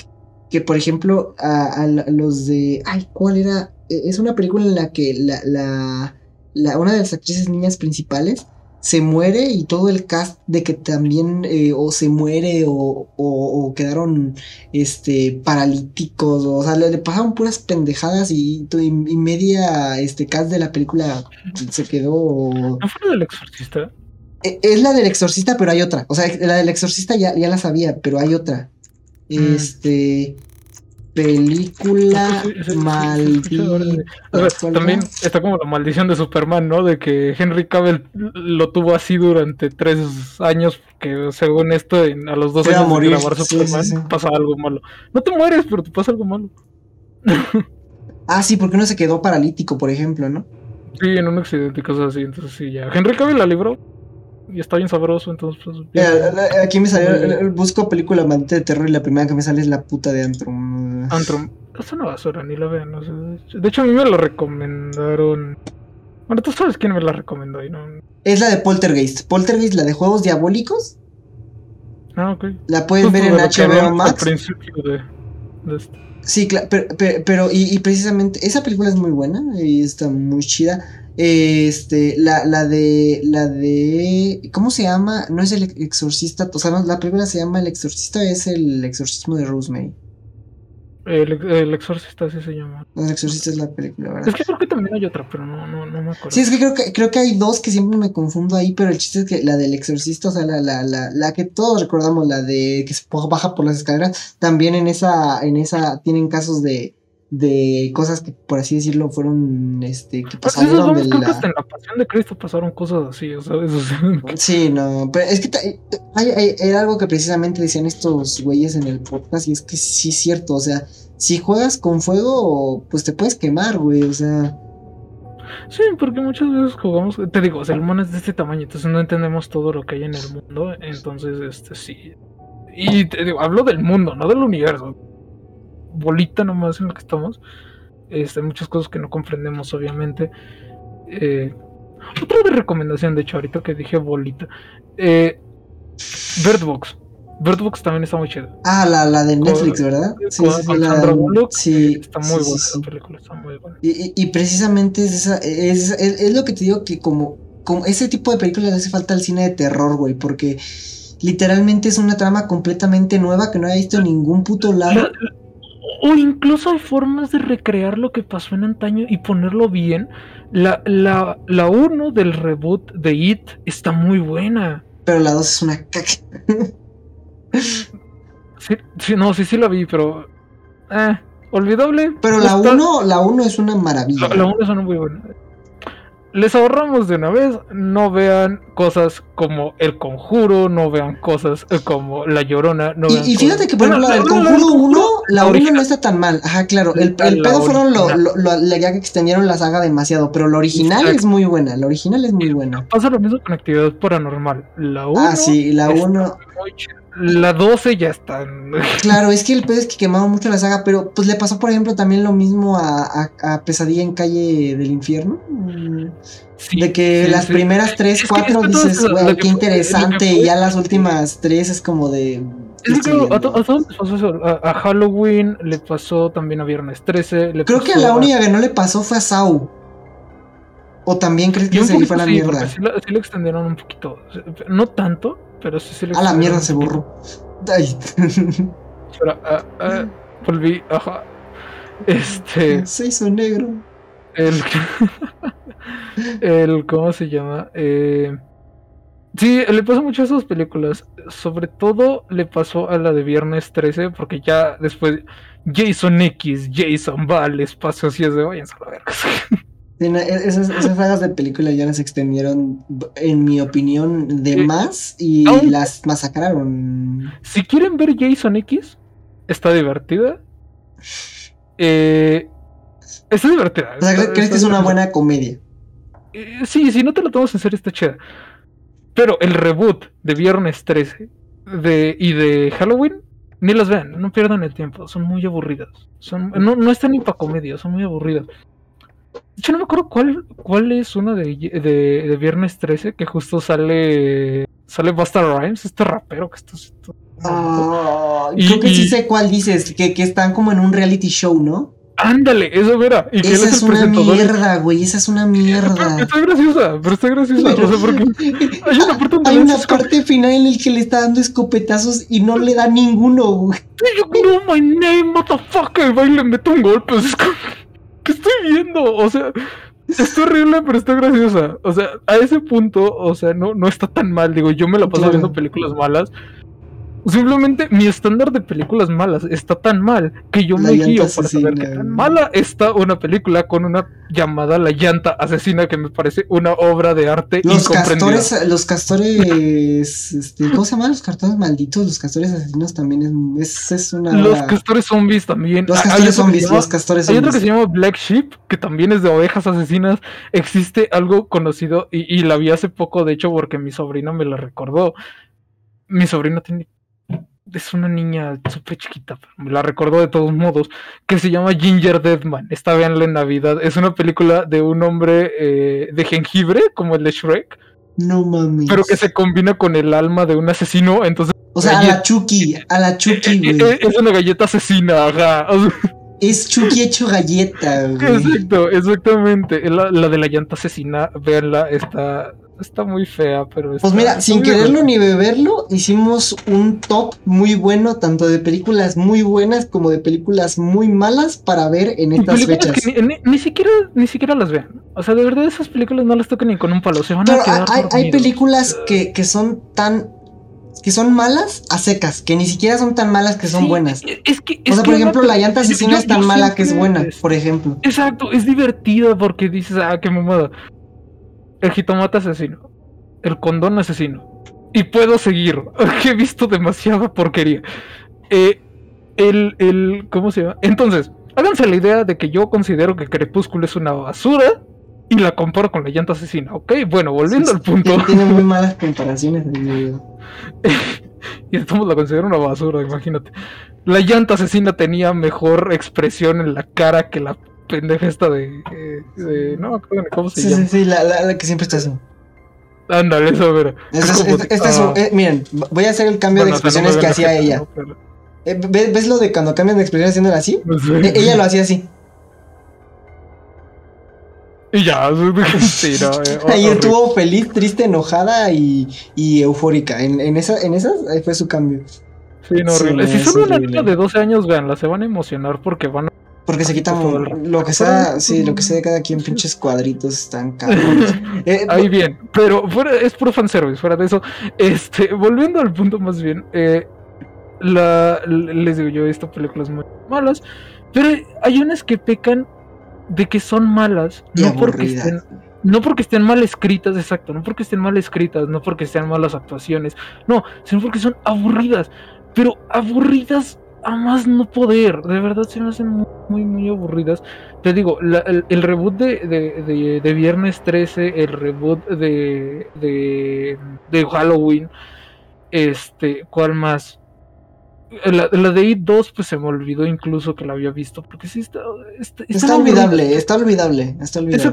que por ejemplo, a, los de... Ay, ¿cuál era? Eh, Es una película en la que la, la, la- una de las actrices niñas principales se muere y todo el cast de que también eh, o se muere o, o- o quedaron este paralíticos o, sea le, pasaron puras pendejadas y, y media este cast de la película se quedó ¿No fue del exorcista? E- Es la del exorcista, pero hay otra. O sea, la del exorcista ya, ya la sabía, pero hay otra. Mm. Este. Película Sí, sí, sí, sí, sí, maldita. A ver, ¿Cuál también está como la maldición de Superman, ¿no? De que Henry Cavill lo tuvo así durante tres años, que según esto, en- a los dos años morir, de grabar sí, Superman, sí, sí. pasa algo malo. No te mueres, pero te pasa algo malo. Ah, sí, porque uno se quedó paralítico, por ejemplo, ¿no? Sí, en un accidente y cosas así, entonces sí, ya. Henry Cavill la libró y está bien sabroso, entonces pues... bien. Eh, eh, aquí me salió. Bien. eh, Busco película maldita de terror y la primera que me sale es la puta de Antrum. Antrum, es una basura, ni la vean. no sé. De hecho, a mí me la recomendaron... Bueno, tú sabes quién me la recomendó y no... Es la de Poltergeist. Poltergeist, la de juegos diabólicos. Ah, ok. La pueden ver en HBO Al Max. principio de, de esto. Sí, claro, pero, pero, pero- y, y precisamente esa película es muy buena y está muy chida. Este, la, la de, la de, ¿cómo se llama? No es el exorcista, o sea, no, la película se llama El exorcista, es el exorcismo de Rosemary. El, el exorcista así se llama. El exorcista es la película, ¿verdad? Es que creo que también hay otra, pero no, no, no me acuerdo. Sí, es que creo que creo que hay dos que siempre me confundo ahí, pero el chiste es que la del exorcista, o sea, la, la, la, la que todos recordamos, la de que se baja por las escaleras, también en esa, en esa tienen casos de, de cosas que por así decirlo fueron este que Pues pasaron esos de que la hasta en la pasión de Cristo pasaron cosas así, o sea, eso sí. No, pero es que hay, hay- era algo que precisamente decían estos güeyes en el podcast y es que sí es cierto, o sea, si juegas con fuego, pues te puedes quemar, güey, o sea, Sí, porque muchas veces jugamos, te digo, el mono es de este tamaño, entonces no entendemos todo lo que hay en el mundo, entonces, este, sí. Y te digo, hablo del mundo, no del universo. Bolita nomás en lo que estamos. Este, hay muchas cosas que no comprendemos, obviamente. Eh, otra de recomendación, de hecho, ahorita que dije bolita. Eh, Birdbox. Birdbox también está muy chido. Ah, la, la de Netflix, ¿verdad? Sí, sí, sí, la, sí, Está muy buena la película, está muy buena. Y, y, y precisamente es, esa, es, es, es, lo que te digo que como, como ese tipo de películas le hace falta al cine de terror, güey, porque literalmente es una trama completamente nueva que no haya visto en ningún puto lado. O incluso hay formas de recrear lo que pasó en antaño y ponerlo bien. La, la, la uno del reboot de It está muy buena. Pero la 2 es una caca. sí, sí, no, sí, sí la vi, pero. Eh, olvidable. Pero la 1 la uno es una maravilla. La 1 es una muy buena. Les ahorramos de una vez, no vean cosas como El Conjuro, no vean cosas como La Llorona. No y, y, fíjate que, por ejemplo, la del Conjuro 1, la 1 no está tan mal. Ajá, claro. El, el pedo fueron lo, lo, lo, ya que extendieron la saga demasiado, pero la original Exacto. es muy buena. La original es muy buena. Pasa lo mismo con Actividad Paranormal. La 1. Ah, sí, la 1. La 12 ya está. Claro, es que el pedo es que quemaron mucho la saga, pero pues le pasó, por ejemplo, también lo mismo a, a, a Pesadilla en Calle del Infierno. Sí, de que sí, las sí. primeras 3, 4 que dices, güey, qué interesante, y ya las últimas 3 es como de. Es que a, Halloween le pasó también a Viernes 13. Le Creo que la única que no le pasó fue a Sau. O también crees que se fue a la mierda. Sí lo extendieron un poquito. No tanto, pero sí se le. A la mierda se borró. Ay. Pero, uh, uh, volví, ajá. Este. Se hizo negro. El. el ¿Cómo se llama? Eh. Sí, le pasó mucho a esas películas. Sobre todo le pasó a la de Viernes 13, porque ya después Jason X, Jason va al espacio, así es de váyanse a la verga. Esas, esas sagas de películas ya las extendieron, en mi opinión, de más y ¿Aún? las masacraron. Si quieren ver Jason X, está divertida. Eh, está divertida. O sea, está, ¿crees que es una buena comedia? Eh, sí, si no te lo tomas en serio, está chida. Pero el reboot de Viernes 13 de, y de Halloween, ni las vean, no pierdan el tiempo, son muy aburridas. Son, no, no están ni para comedia, son muy aburridas. Hecho, no me acuerdo cuál, cuál es una de, de, de, Viernes 13 que justo sale. Sale Busta Rhymes, este rapero que está. Oh, y, creo que y, sí sé cuál dices, que, que están como en un reality show, ¿no? Ándale, eso era. Y esa es, es una mierda, güey. Esa es una mierda. Pero, está graciosa, pero está graciosa. Pero, o sea, porque hay una parte, hay una parte final en la que le está dando escopetazos y no le da ninguno, güey. You know my name, motherfucker. Y le meto un golpe. Es como... ¿Qué estoy viendo? O sea, es horrible, pero está graciosa. O sea, a ese punto, o sea, no, no está tan mal. Digo, yo me la paso claro. viendo películas malas. Simplemente mi estándar de películas malas está tan mal que yo la me guío para saber que tan mala está una película con una llamada La llanta asesina que me parece una obra de arte los castores los castores este, ¿cómo se llaman? los castores malditos los castores asesinos también es, es, es una los castores zombies también. Los castores zombies llama, los castores hay zombies. otro que se llama Black Sheep que también es de ovejas asesinas. Existe algo conocido y, y la vi hace poco de hecho porque mi sobrina me la recordó. Mi sobrina tiene es una niña súper chiquita, me la recordó de todos modos, que se llama Ginger Deadman. Esta veanla en Navidad. Es una película de un hombre eh, de jengibre, como el de Shrek. No mames. Pero que se combina con el alma de un asesino, entonces... O sea, galleta, a la Chucky, a la Chucky, güey. Es una galleta asesina, ajá. Es Chucky hecho galleta, güey. Exacto, exactamente. La, la de la llanta asesina, véanla, está, está muy fea, pero... Pues mira, sin quererlo ni beberlo, hicimos un top muy bueno, tanto de películas muy buenas como de películas muy malas para ver en estas fechas. Que ni, ni, ni, siquiera, ni siquiera las vean. O sea, de verdad esas películas no las tocan ni con un palo, se van Pero a quedar hay, hay películas que, que son tan que son malas a secas, que ni siquiera son tan malas que son sí, buenas. Es que, es o sea, que por ejemplo, la llanta asesina yo, es tan mala que es buena, por ejemplo. Exacto, es divertida porque dices, ah, qué mamada. El jitomate asesino, el condón asesino. Y puedo seguir, que he visto demasiada porquería. Eh, el, el, ¿cómo se llama? Entonces, háganse la idea de que yo considero que Crepúsculo es una basura y la comparo con la llanta asesina. Ok, bueno, volviendo al punto. Tiene muy malas comparaciones el video. y estamos la considero una basura, imagínate. La llanta asesina tenía mejor expresión en la cara que la pendeja esta de. de no me acuerdo ni cómo se Sí, llama. sí, sí, la, la, la que siempre está así. Ándale, eso, pero. Es es- como- este- es un- ah, eh, miren, voy a hacer el cambio bueno, de no expresiones que hacía ella. ¿no? Pero- Eh, ¿ves, ves lo de cuando cambian de expresión haciéndolo así? no sé. Eh, ella lo hacía así. Y ya, sí, no, eh, Ahí horrible. estuvo feliz, triste, enojada y, y eufórica. En, en, esa, en esas ahí fue su cambio. Sí, no, horrible. si son una niña de 12 años, veanla, se van a emocionar porque van a. Porque se rato. lo que sea, sí, lo que sea de cada quien, pinches cuadritos están cabrones. Eh, Ahí bien, pero fuera, es puro fanservice, fuera de eso. Este, volviendo al punto más bien, eh, la, les digo yo, esta película es muy malas, pero hay unas que pecan de que son malas, y no porque estén, no porque estén mal escritas, exacto, no porque estén mal escritas, no porque sean malas actuaciones, no, sino porque son aburridas, pero aburridas a más no poder, de verdad se me hacen muy, muy, muy aburridas. Te digo, la- el, el reboot de, de, de- de Viernes 13, el reboot de, de, de Halloween, este, ¿cuál más? La, la de It 2, pues se me olvidó incluso que la había visto, porque sí está... Está, olvidable, está olvidable, está olvidable.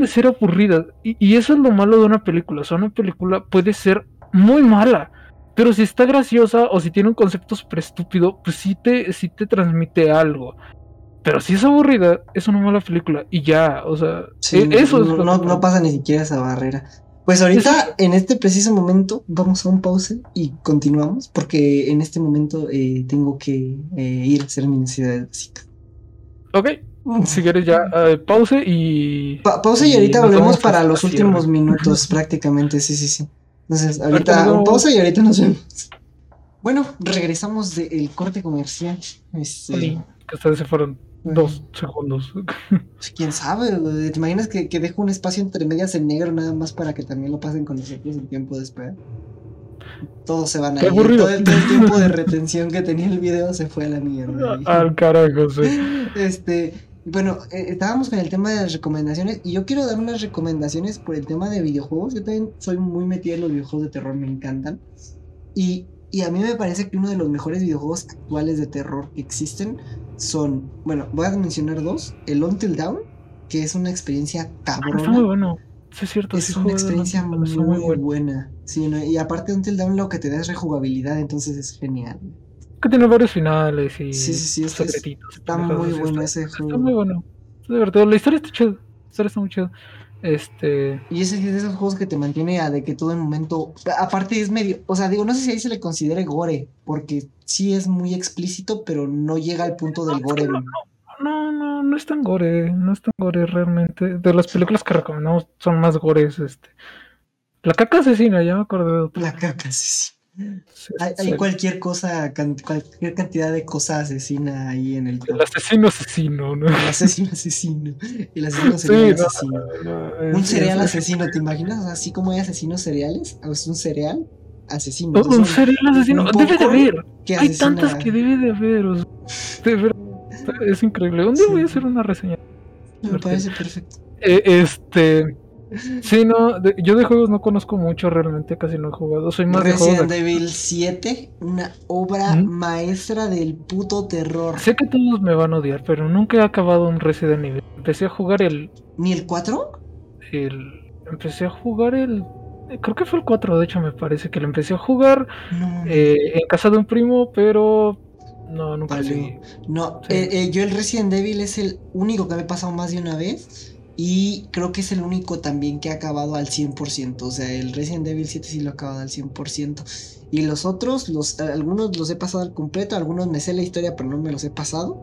De ser aburridas. Y, y eso es lo malo de una película. O sea, una película puede ser muy mala. Pero si está graciosa o si tiene un concepto súper estúpido, pues sí te, sí te transmite algo. Pero si es aburrida, es una mala película. Y ya, o sea, Sí, e- eso es no, lo no, no pasa ni siquiera esa barrera. Pues ahorita, Eso- en este preciso momento, vamos a un pause y continuamos, porque en este momento eh, tengo que eh, ir a hacer mi necesidad básica. Ok, si quieres ya, eh, pause y. Pa- pausa y ahorita volvemos para los últimos minutos, prácticamente, sí, sí, sí. Entonces, Ahorita un vemos. pausa y ahorita nos vemos. Bueno, regresamos del corte comercial. Este, Sí, ustedes se fueron dos segundos. Pues, quién sabe? ¿te imaginas que, que dejo un espacio entre medias en negro nada más para que también lo pasen con nosotros en tiempo de espera? Todos se van a ir. aburrido. Todo el, todo el tiempo de retención que tenía el video se fue a la mierda. Al carajo, sí. Este, bueno, eh, estábamos con el tema de las recomendaciones y yo quiero dar unas recomendaciones por el tema de videojuegos. Yo también soy muy metida en los videojuegos de terror, me encantan. Y, y a mí me parece que uno de los mejores videojuegos actuales de terror que existen son, bueno, voy a mencionar dos. El Until Dawn, que es una experiencia Ah, Está muy cabrona. bueno. Sí, es cierto. Es sí una experiencia muy, buena. Sí, ¿no? Y aparte Until Dawn lo que te da es rejugabilidad, entonces es genial. Que tiene varios finales y Sí, sí, sí, este es- secretitos. Está muy bueno está- ese Está juego. muy bueno. Está divertido. La historia está chida. La historia está muy chida. Este. Y ese es de esos juegos que te mantiene a de que todo el momento. Aparte es medio. O sea, digo, no sé si ahí se le considere gore. Porque sí es muy explícito, pero no llega al punto del gore. No, no, no es tan gore. No es tan gore realmente. De las películas que recomendamos son más gores. Este. La caca asesina, ya me acordé de otra. La caca asesina. Hay, cualquier cosa, can- cualquier cantidad de cosa asesina ahí en el top. El asesino asesino, ¿no? El asesino asesino. El asesino Sí, serial no, asesino. no, Un cereal es- asesino, ¿te imaginas? Así como hay asesinos cereales, es un cereal asesino. Un, un Entonces, cereal asesino. un Debe de haber. Hay tantas que debe de haber. o sea, de verdad, es increíble. Sí. voy a hacer una reseña. Me parece perfecto. Eh, este. Sí, no. de- yo de juegos no conozco mucho realmente, casi no he jugado. Soy más de juegos. Resident de- Evil 7, una obra maestra del puto terror. Sé que todos me van a odiar, pero nunca he acabado un Resident Evil. Empecé a jugar el. ¿Ni el 4? el empecé a jugar el. Creo que fue el 4, de hecho, me parece que lo empecé a jugar No. eh, en casa de un primo, pero. No, nunca seguí. No, Sí. eh, eh, yo el Resident Evil es el único que me he pasado más de una vez. Y creo que es el único también que ha acabado al 100%. O sea, el Resident Evil 7 sí lo ha acabado al 100%. Y los otros, los, algunos los he pasado al completo. Algunos me sé la historia, pero no me los he pasado.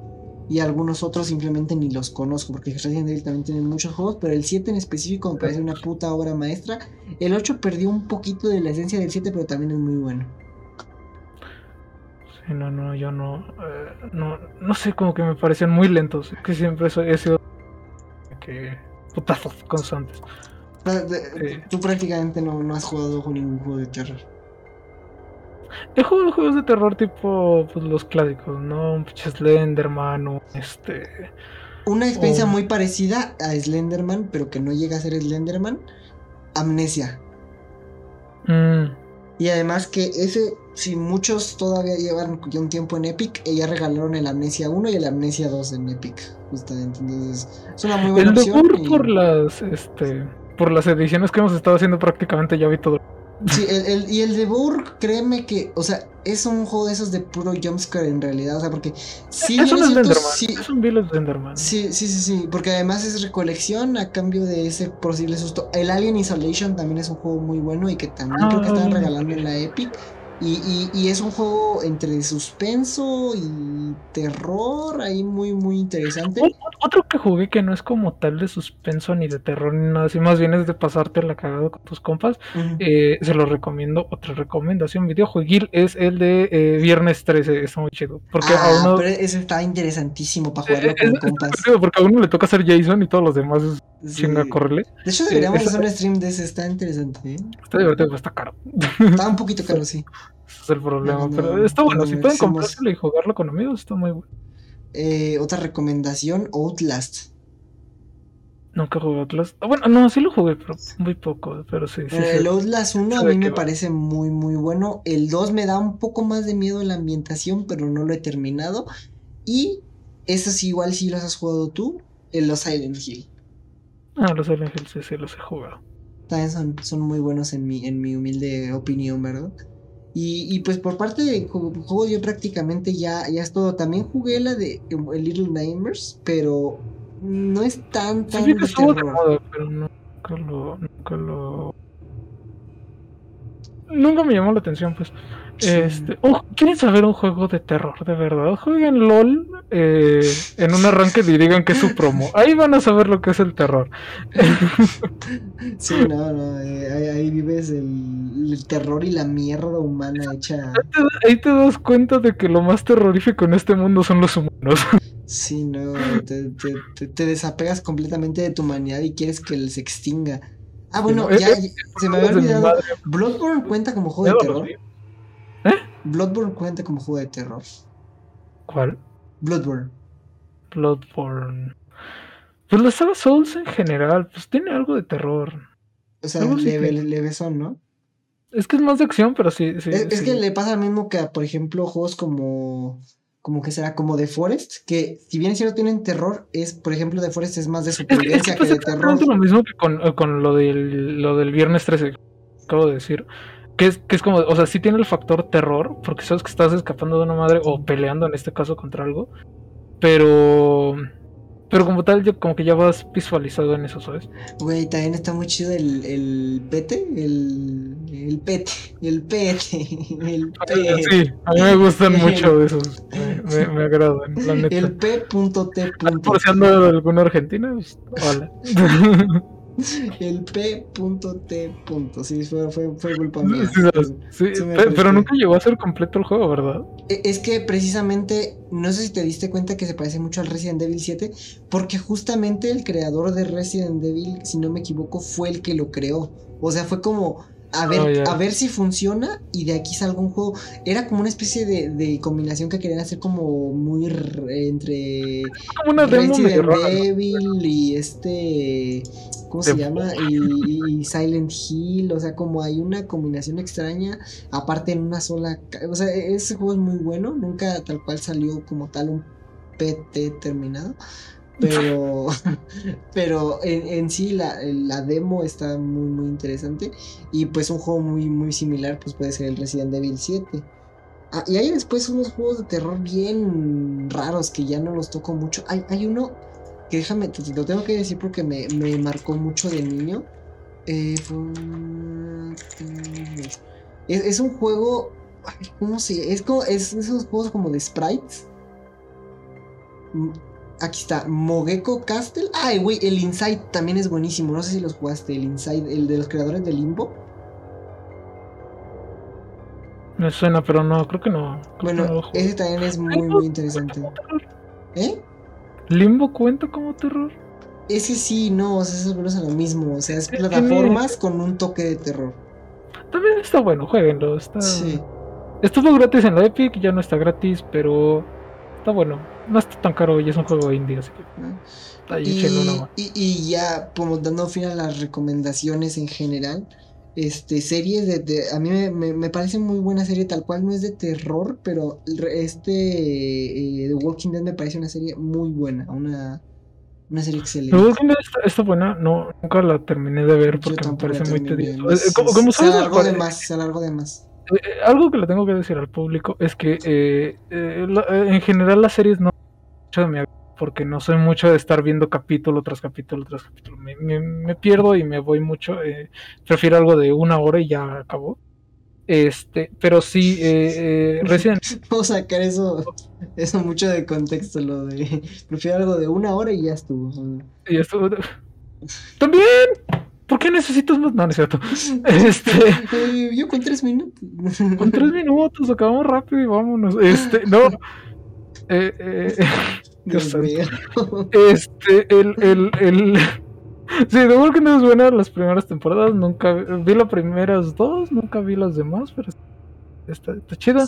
Y algunos otros simplemente ni los conozco. Porque Resident Evil también tiene muchos juegos. Pero el 7 en específico me parece una puta obra maestra. El 8 perdió un poquito de la esencia del 7, pero también es muy bueno. Sí, no, no, yo no, eh, no, no sé, como que me parecían muy lentos, que siempre soy- que putazos constantes. Ah, Sí. Tú prácticamente no, no has jugado con ningún juego de terror. He jugado juegos de terror tipo pues, los clásicos, ¿no? Un pinche Slenderman, un, este, Una experiencia muy parecida a Slenderman, pero que no llega a ser Slenderman, Amnesia. Mm, Y además que ese, si muchos todavía llevan ya un tiempo en Epic, ellas regalaron el Amnesia 1 y el Amnesia 2 en Epic, justamente. Entonces, es una muy buena el opción. Burr y- por las este por las ediciones que hemos estado haciendo prácticamente ya vi todo. Sí, el, el- y el de Burr, créeme que, o sea, es un juego de esos de puro jumpscare en realidad, o sea, porque sí, es un Slenderman, sí, es un Slenderman. Sí, sí, sí, sí, porque además es recolección a cambio de ese posible susto. El Alien Isolation también es un juego muy bueno y que también Ah, creo que estaban Alien regalando en la Epic. Y, y- y es un juego entre suspenso y terror, ahí muy, muy interesante. Ot- Otro que jugué que no es como tal de suspenso ni de terror ni nada así, más bien es de pasarte la cagada con tus compas. Eh, se lo recomiendo. Otra recomendación videojueguil es el de eh, Viernes 13. Está muy chido. Porque a Ah, uno. pero ese está interesantísimo para eh, jugarlo es- con es compas. porque a uno le toca ser Jason y todos los demás es Sí. chinga, correle. De hecho, deberíamos hacer un stream de ese, está interesante. ¿eh? Está divertido, pero está caro. Está un poquito caro, sí. Ese es el problema. No, pero está bueno. no, Si pueden comprárselo y jugarlo con amigos, está muy bueno. Eh, otra recomendación, Outlast. Nunca jugué Atlas. Ah, Bueno, no, sí lo jugué, pero muy poco. Pero sí, sí. Sí. el Outlast 1 a mí me va. parece muy muy bueno. El 2 me da un poco más de miedo la ambientación, pero no lo he terminado. Y eso sí, igual si los has jugado tú, en los Silent Hill. Ah, los Silent Hill sí, sí los he jugado. También son, son muy buenos en mi, en mi humilde opinión, ¿verdad? Y, y pues por parte de ju- juegos yo prácticamente ya, ya es todo. También jugué la de eh, Little Nightmares, pero no es tan Sí tan de que estuvo de terror. moda, pero nunca lo, nunca lo. Nunca me llamó la atención, pues. Este, oh, ¿quieren saber un juego de terror de verdad? Jueguen LOL eh, en un arranque y digan que es su promo. Ahí van a saber lo que es el terror. Sí, no, no, eh, ahí, ahí vives el, el terror y la mierda humana hecha. Ahí te, ahí te das cuenta de que lo más terrorífico en este mundo son los humanos. Sí, no, te, te- te- te desapegas completamente de tu humanidad y quieres que se extinga. Ah, bueno, no, ya, ya- se me había olvidado. Bloodborne cuenta como juego de a niños. Bloodborne cuenta como juego de terror. ¿Cuál? Bloodborne. Bloodborne. Pues la saga Souls en general, pues tiene algo de terror. O sea, sí leve, son, ¿no? Es que es más de acción, pero sí. sí es, que le pasa lo mismo que a, por ejemplo, juegos como. Como que será como The Forest, que si bien es cierto tienen terror, es, por ejemplo, The Forest es más de Es que, es que supervivencia que, de terror. lo mismo que con, eh, con lo, del, lo del viernes 13, que acabo de decir. Que es, que es como, o sea, sí tiene el factor terror, porque sabes que estás escapando de una madre o peleando en este caso contra algo. Pero. Pero como tal, yo como que ya vas visualizado en eso, ¿sabes? Güey, también está muy chido el, el pete, el, el pete, el pete, el pete. Sí, a mí me gustan mucho esos. Me, me, me agradan, la neta. El P.T. Por si ando de alguna argentina, pues, hola. El P.T. Sí, fue, fue, fue culpa mía. Sí, sí, sí pero parece. nunca llegó a ser completo el juego, ¿verdad? E- Es que precisamente, no sé si te diste cuenta que se parece mucho al Resident Evil 7, porque justamente el creador de Resident Evil, si no me equivoco, fue el que lo creó. O sea, fue como a ver, Oh, a ver si funciona y de aquí salga un juego. Era como una especie de, de combinación que querían hacer como muy entre Como una y este. ¿Cómo se llama? Y, y Silent Hill. O sea, como hay una combinación extraña. Aparte en una sola. O sea, e- ese juego es muy bueno. Nunca tal cual salió como tal un PT terminado. Pero. pero en, en sí la, la demo está muy, muy interesante. Y pues un juego muy, muy similar. Pues puede ser el Resident Evil 7. Ah, y hay después unos juegos de terror bien raros que ya no los toco mucho. Hay, hay uno que déjame, te, lo tengo que decir porque me, me marcó mucho de niño. Eh, es, es un juego. ay, ¿Cómo se Es como. Es esos juegos como de sprites. Aquí está, Mogeko Castle. Ay, güey, el Inside también es buenísimo. No sé si los jugaste. El Inside, el de los creadores de Limbo. Me suena, pero no, creo que no. creo que Bueno, no ese también es muy, muy interesante. ¿Eh? ¿Limbo cuenta como terror? Ese sí, no, o sea, esos vuelven a lo mismo. O sea, es plataformas con un toque de terror. También está bueno, jueguenlo. Está... Sí. Estuvo gratis en la Epic, ya no está gratis, pero está bueno. No está tan caro y es un juego indie, así que. Ah. y, y, ya, como dando fin a las recomendaciones en general, este, series de, a mí me, me, parece muy buena serie, tal cual no es de terror, pero este eh, The Walking Dead me parece una serie muy buena, una, una serie excelente. The Walking Dead está, buena, no, nunca la terminé de ver porque me parece muy tedioso. Eh, se alargó de más, se alargó de más. Eh, algo que le tengo que decir al público es que en general las series no mucho de mi porque no soy mucho de estar viendo capítulo tras capítulo tras capítulo. Me, pierdo y me voy mucho. Eh, prefiero algo de una hora y ya acabó. Este, pero sí, eh, eh recién. Vamos a sacar eso, eso mucho de contexto, lo de. Prefiero algo de una hora y ya estuvo. Y ya estuvo. También. ¿Por qué necesitas más? No, no es cierto. Este. Yo con tres minutos. Con tres minutos, acabamos rápido y vámonos. Este, no. Eh, eh, este, el, el, el... Sí, de que no es buena las primeras temporadas. Nunca vi las primeras dos, nunca vi las demás, pero está, está chida.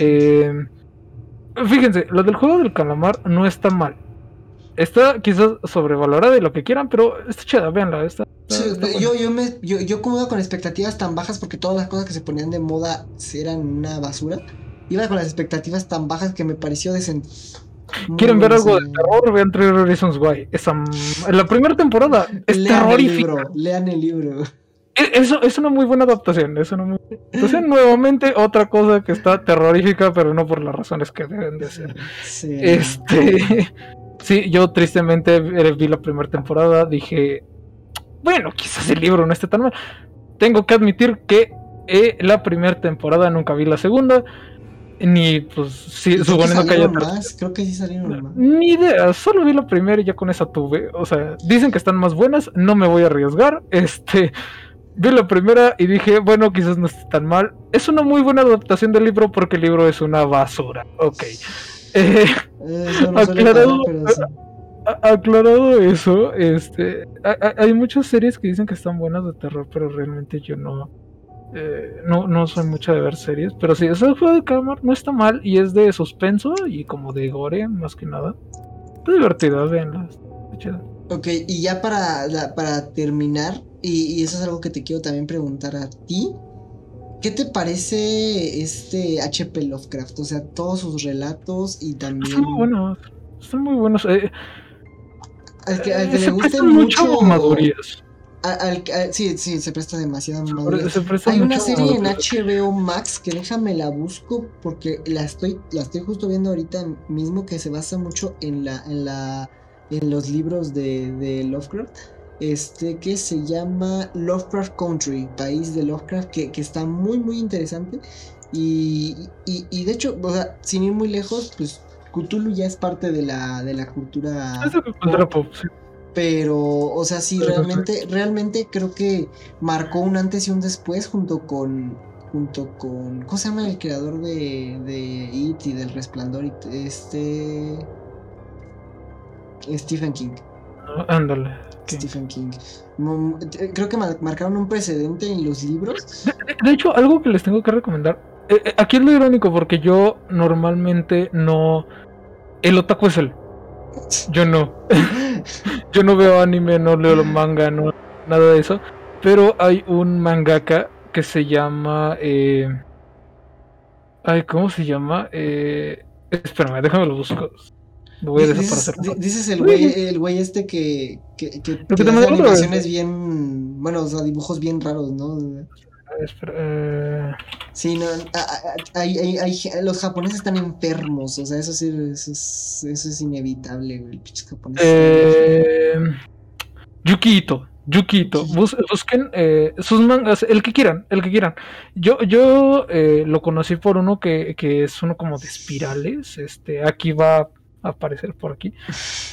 Eh, fíjense, lo del juego del calamar no está mal. Está quizás sobrevalorada y lo que quieran, pero está chida, véanla. Está, yo, yo, me, yo, yo como iba con expectativas tan bajas porque todas las cosas que se ponían de moda eran una basura. Iba con las expectativas tan bajas que me pareció decente. ¿Quieren ver algo de terror? Vean Three Reasons Why. Esa, la primera temporada es lean terrorífica. El libro, lean el libro. E, eso es una muy buena adaptación. Es una muy... Entonces, nuevamente, otra cosa que está terrorífica, pero no por las razones que deben de ser. Sí. Este. Sí, yo tristemente vi la primera temporada. Dije, bueno, quizás el libro no esté tan mal. Tengo que admitir que eh, la primera temporada nunca vi la segunda. Ni, pues, sí, suponiendo que haya. Más, creo que sí salieron más. Ni idea, solo vi la primera y ya con esa tuve. O sea, dicen que están más buenas, no me voy a arriesgar. Este. Vi la primera y dije, bueno, quizás no esté tan mal. Es una muy buena adaptación del libro porque el libro es una basura. Ok. Eh, no aclarado, aclarado eso, este, hay muchas series que dicen que están buenas de terror, pero realmente yo no, eh, no, no soy mucho de ver series, pero sí, ese juego de cámara no está mal y es de suspenso y como de gore, más que nada. Está divertido, véanlo. Ok, y ya para, para terminar, y, eso es algo que te quiero también preguntar a ti. ¿Qué te parece este HP Lovecraft? O sea, todos sus relatos y también. Están muy buenos. Están muy buenos. Eh, al que, al que le guste mucho. mucho sí, sí, se presta demasiado Hay una serie en HBO Max que déjame la busco porque la estoy, la estoy justo viendo ahorita mismo que se basa mucho en la, en la, en los libros de, Lovecraft. Este que se llama Lovecraft Country, país de Lovecraft, que, está muy muy interesante. Y, y, de hecho, o sea, sin ir muy lejos, pues Cthulhu ya es parte de la, de la cultura. pop, sí. Pero, o sea, sí, realmente, realmente creo que marcó un antes y un después junto con. Junto con. ¿Cómo se llama el creador de. de It y del Resplandor? Este. Stephen King. ándale. Stephen King. Creo que marcaron un precedente en los libros. De, hecho, algo que les tengo que recomendar. Eh, eh, aquí es lo irónico porque yo normalmente no. El otaku es él. Yo no. Yo no veo anime, no leo manga, no nada de eso. Pero hay un mangaka que se llama. Eh... Ay, ¿cómo se llama? Eh... Espérame, déjame lo busco. Lo voy a desaparecer. Dices, el güey, el güey este que, que, que, que hace animaciones bien. Bueno, o sea, dibujos bien raros, ¿no? Eh, sí, no, hay, hay, hay, los japoneses están enfermos, o sea, eso sí, eso es, eso es inevitable, el pinche japonés. Eh, Yukito, Yukito, busquen eh, sus mangas, el que quieran, el que quieran. Yo, yo eh, lo conocí por uno que, que, es uno como de espirales, este, aquí va aparecer por aquí,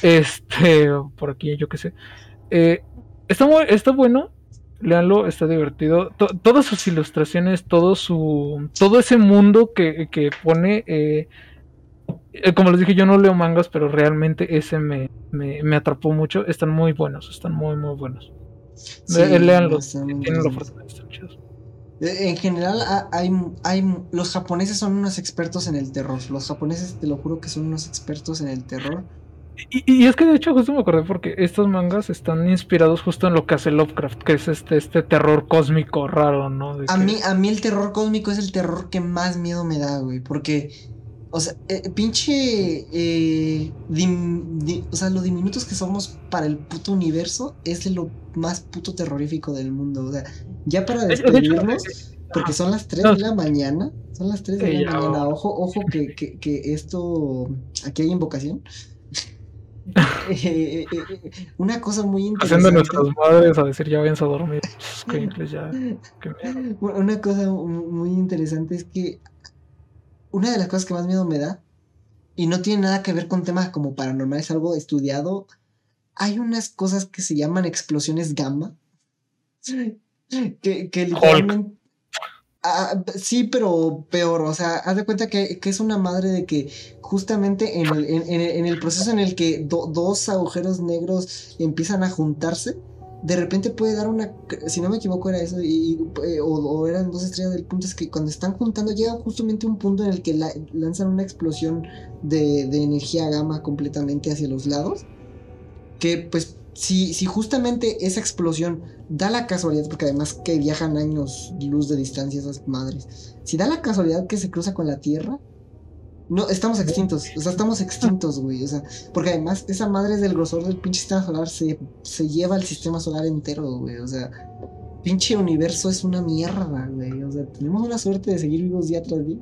este, por aquí, yo qué sé. está, muy, está bueno, Leanlo, está divertido. todas sus ilustraciones, todo su. todo ese mundo que, pone. Eh, eh, como les dije, yo no leo mangas, pero realmente ese me, me, atrapó mucho. Están muy buenos, están muy, muy buenos. Sí, Leanlo, tienen la oportunidad, están chidos. Eh, En general, ha- hay, hay, los japoneses son unos expertos en el terror. Los japoneses, te lo juro que son unos expertos en el terror. Y, y es que de hecho justo me acordé porque estos mangas están inspirados justo en lo que hace Lovecraft, que es este, este terror cósmico raro, ¿no? De A que- mí, a mí el terror cósmico es el terror que más miedo me da, güey. Porque, o sea, eh, pinche. eh, dim- di- o sea, lo diminutos que somos para el puto universo es de lo más puto terrorífico del mundo. O sea, ya para despedirnos, porque son las 3 No. de la mañana. Son las 3 de la mañana. Ojo, ojo, que, que, que esto. Aquí hay invocación. Eh, eh, eh, eh, una cosa muy haciendo interesante. nuestras madres a decir ya váyanse a dormir. Pues, que ya. Una cosa mu- muy interesante es que una de las cosas que más miedo me da, y no tiene nada que ver con temas como paranormal, es algo estudiado, hay unas cosas que se llaman explosiones gamma, que, que literalmente... Ah, sí, pero peor, o sea, haz de cuenta que, que es una madre de que justamente en el, en, en el- proceso en el que do- dos agujeros negros empiezan a juntarse, de repente puede dar una, si no me equivoco era eso, y, eh, o, eran dos estrellas del punto, es que cuando están juntando llega justamente un punto en el que la- lanzan una explosión de, de energía gamma completamente hacia los lados, que pues si, si justamente esa explosión da la casualidad, porque además que viajan años luz de distancia esas madres, si da la casualidad que se cruza con la Tierra, no, estamos extintos, o sea, estamos extintos, güey, o sea, porque además esa madre es del grosor del pinche sistema solar, se, se lleva el sistema solar entero, güey, o sea, pinche universo es una mierda, güey, o sea, tenemos una suerte de seguir vivos día tras día.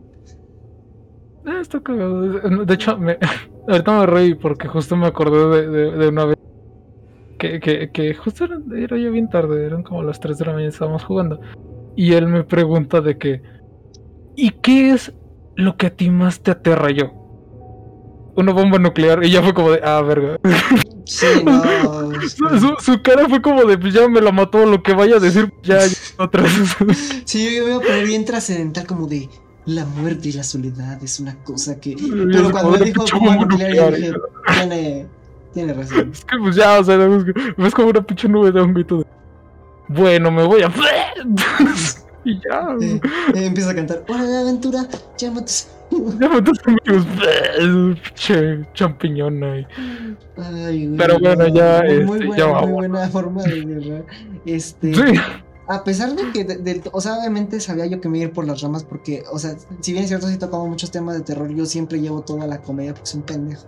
Ah, está cagado. De hecho, me, ahorita me reí porque justo me acordé de, de- de una vez que, que, que justo era, era ya bien tarde, eran como las 3 de la mañana, estábamos jugando. Y él me pregunta de que, ¿y qué es lo que a ti más te aterra yo? Una bomba nuclear. Y ya fue como de, ah, verga. Sí, no, Su, su- su cara fue como de, pues ya me la mató, lo que vaya a decir, ya, otra vez. sí, yo me voy a poner bien trascendental como de la muerte y la soledad es una cosa que... Pero cuando me dijo bomba nuclear, yo nuclear, dije, tiene, tiene razón. Es que pues ya, o sea, ves, ves como una pinche nube de hongo y todo. Bueno, me voy a. y ya, Eh, eh, empieza a cantar, hora de aventura, llama a tus... ya me tus amigos. Ahí. Ay, güey, Pero bueno, ya, Muy, este, buena, ya muy buena forma de cerrar. Este, Sí, a pesar de que, de- de- o sea, obviamente sabía yo que me iba a ir por las ramas porque, o sea, si bien es cierto, sí tocamos muchos temas de terror, yo siempre llevo toda la comedia porque soy un pendejo.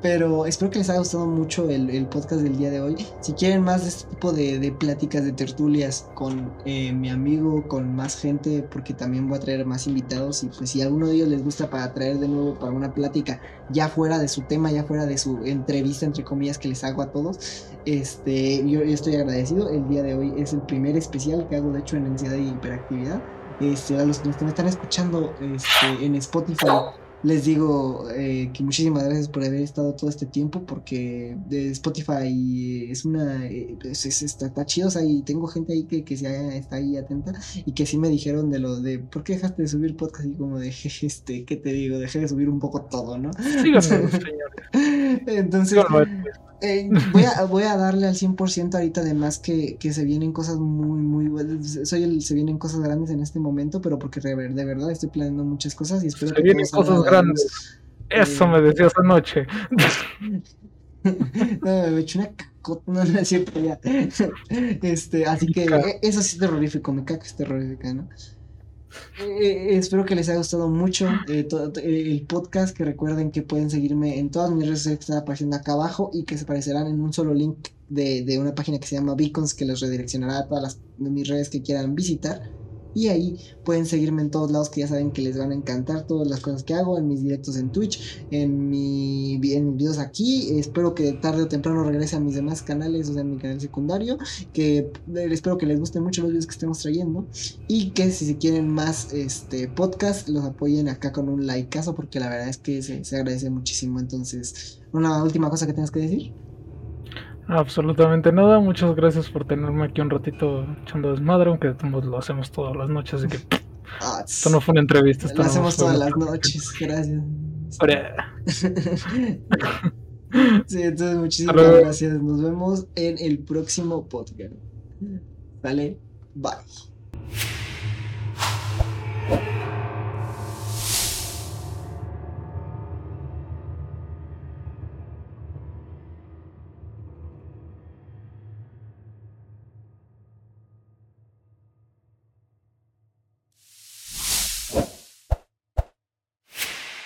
Pero espero que les haya gustado mucho el, el podcast del día de hoy. Si quieren más de este tipo de, de pláticas, de tertulias con eh, mi amigo, con más gente, porque también voy a traer más invitados. Y pues si alguno de ellos les gusta para traer de nuevo para una plática ya fuera de su tema, ya fuera de su entrevista, entre comillas, que les hago a todos, este, yo, yo estoy agradecido. El día de hoy es el primer especial que hago, de hecho, en ansiedad y hiperactividad. Este, a los que me están escuchando este, en Spotify, les digo eh, que muchísimas gracias por haber estado todo este tiempo, porque de Spotify es una. eh, es- es- está, chido, o sea, y tengo gente ahí que, que se, está ahí atenta y que sí me dijeron de lo de. ¿Por qué dejaste de subir podcast? Y como de, este, ¿qué te digo? Dejé de subir un poco todo, ¿no? señores. Entonces. Síganme. Eh, voy, a, voy a darle al 100% ahorita, además que, que se vienen cosas muy, muy buenas. Soy el, se vienen cosas grandes en este momento, pero porque de, ver- de verdad estoy planeando muchas cosas y espero Se que vienen todo salga cosas grandes. Eso me decías anoche. No, me eché una cacota, no, no es cierto, ya. Este, así que eh, eso sí es terrorífico, me caca es terrorífica, ¿no? Eh, espero que les haya gustado mucho eh, eh, el podcast, que recuerden que pueden seguirme en todas mis redes que están apareciendo acá abajo y que se aparecerán en un solo link de, de una página que se llama Beacons que los redireccionará a todas las, de mis redes que quieran visitar. Y ahí pueden seguirme en todos lados que ya saben que les van a encantar todas las cosas que hago, en mis directos en Twitch, en, mi, en mis videos aquí. Espero que tarde o temprano regrese a mis demás canales, o sea, en mi canal secundario. Que eh, espero que les gusten mucho los videos que estemos trayendo. Y que si se quieren más este podcast, los apoyen acá con un likeazo, porque la verdad es que se, se agradece muchísimo. Entonces, una última cosa que tengas que decir. Absolutamente nada. Muchas gracias por tenerme aquí un ratito echando desmadre, aunque lo hacemos todas las noches, así que Ah, esto no fue una entrevista. Esto lo no hacemos todas las noches, gracias. Sí, entonces muchísimas gracias. Nos vemos en el próximo podcast. Vale, bye.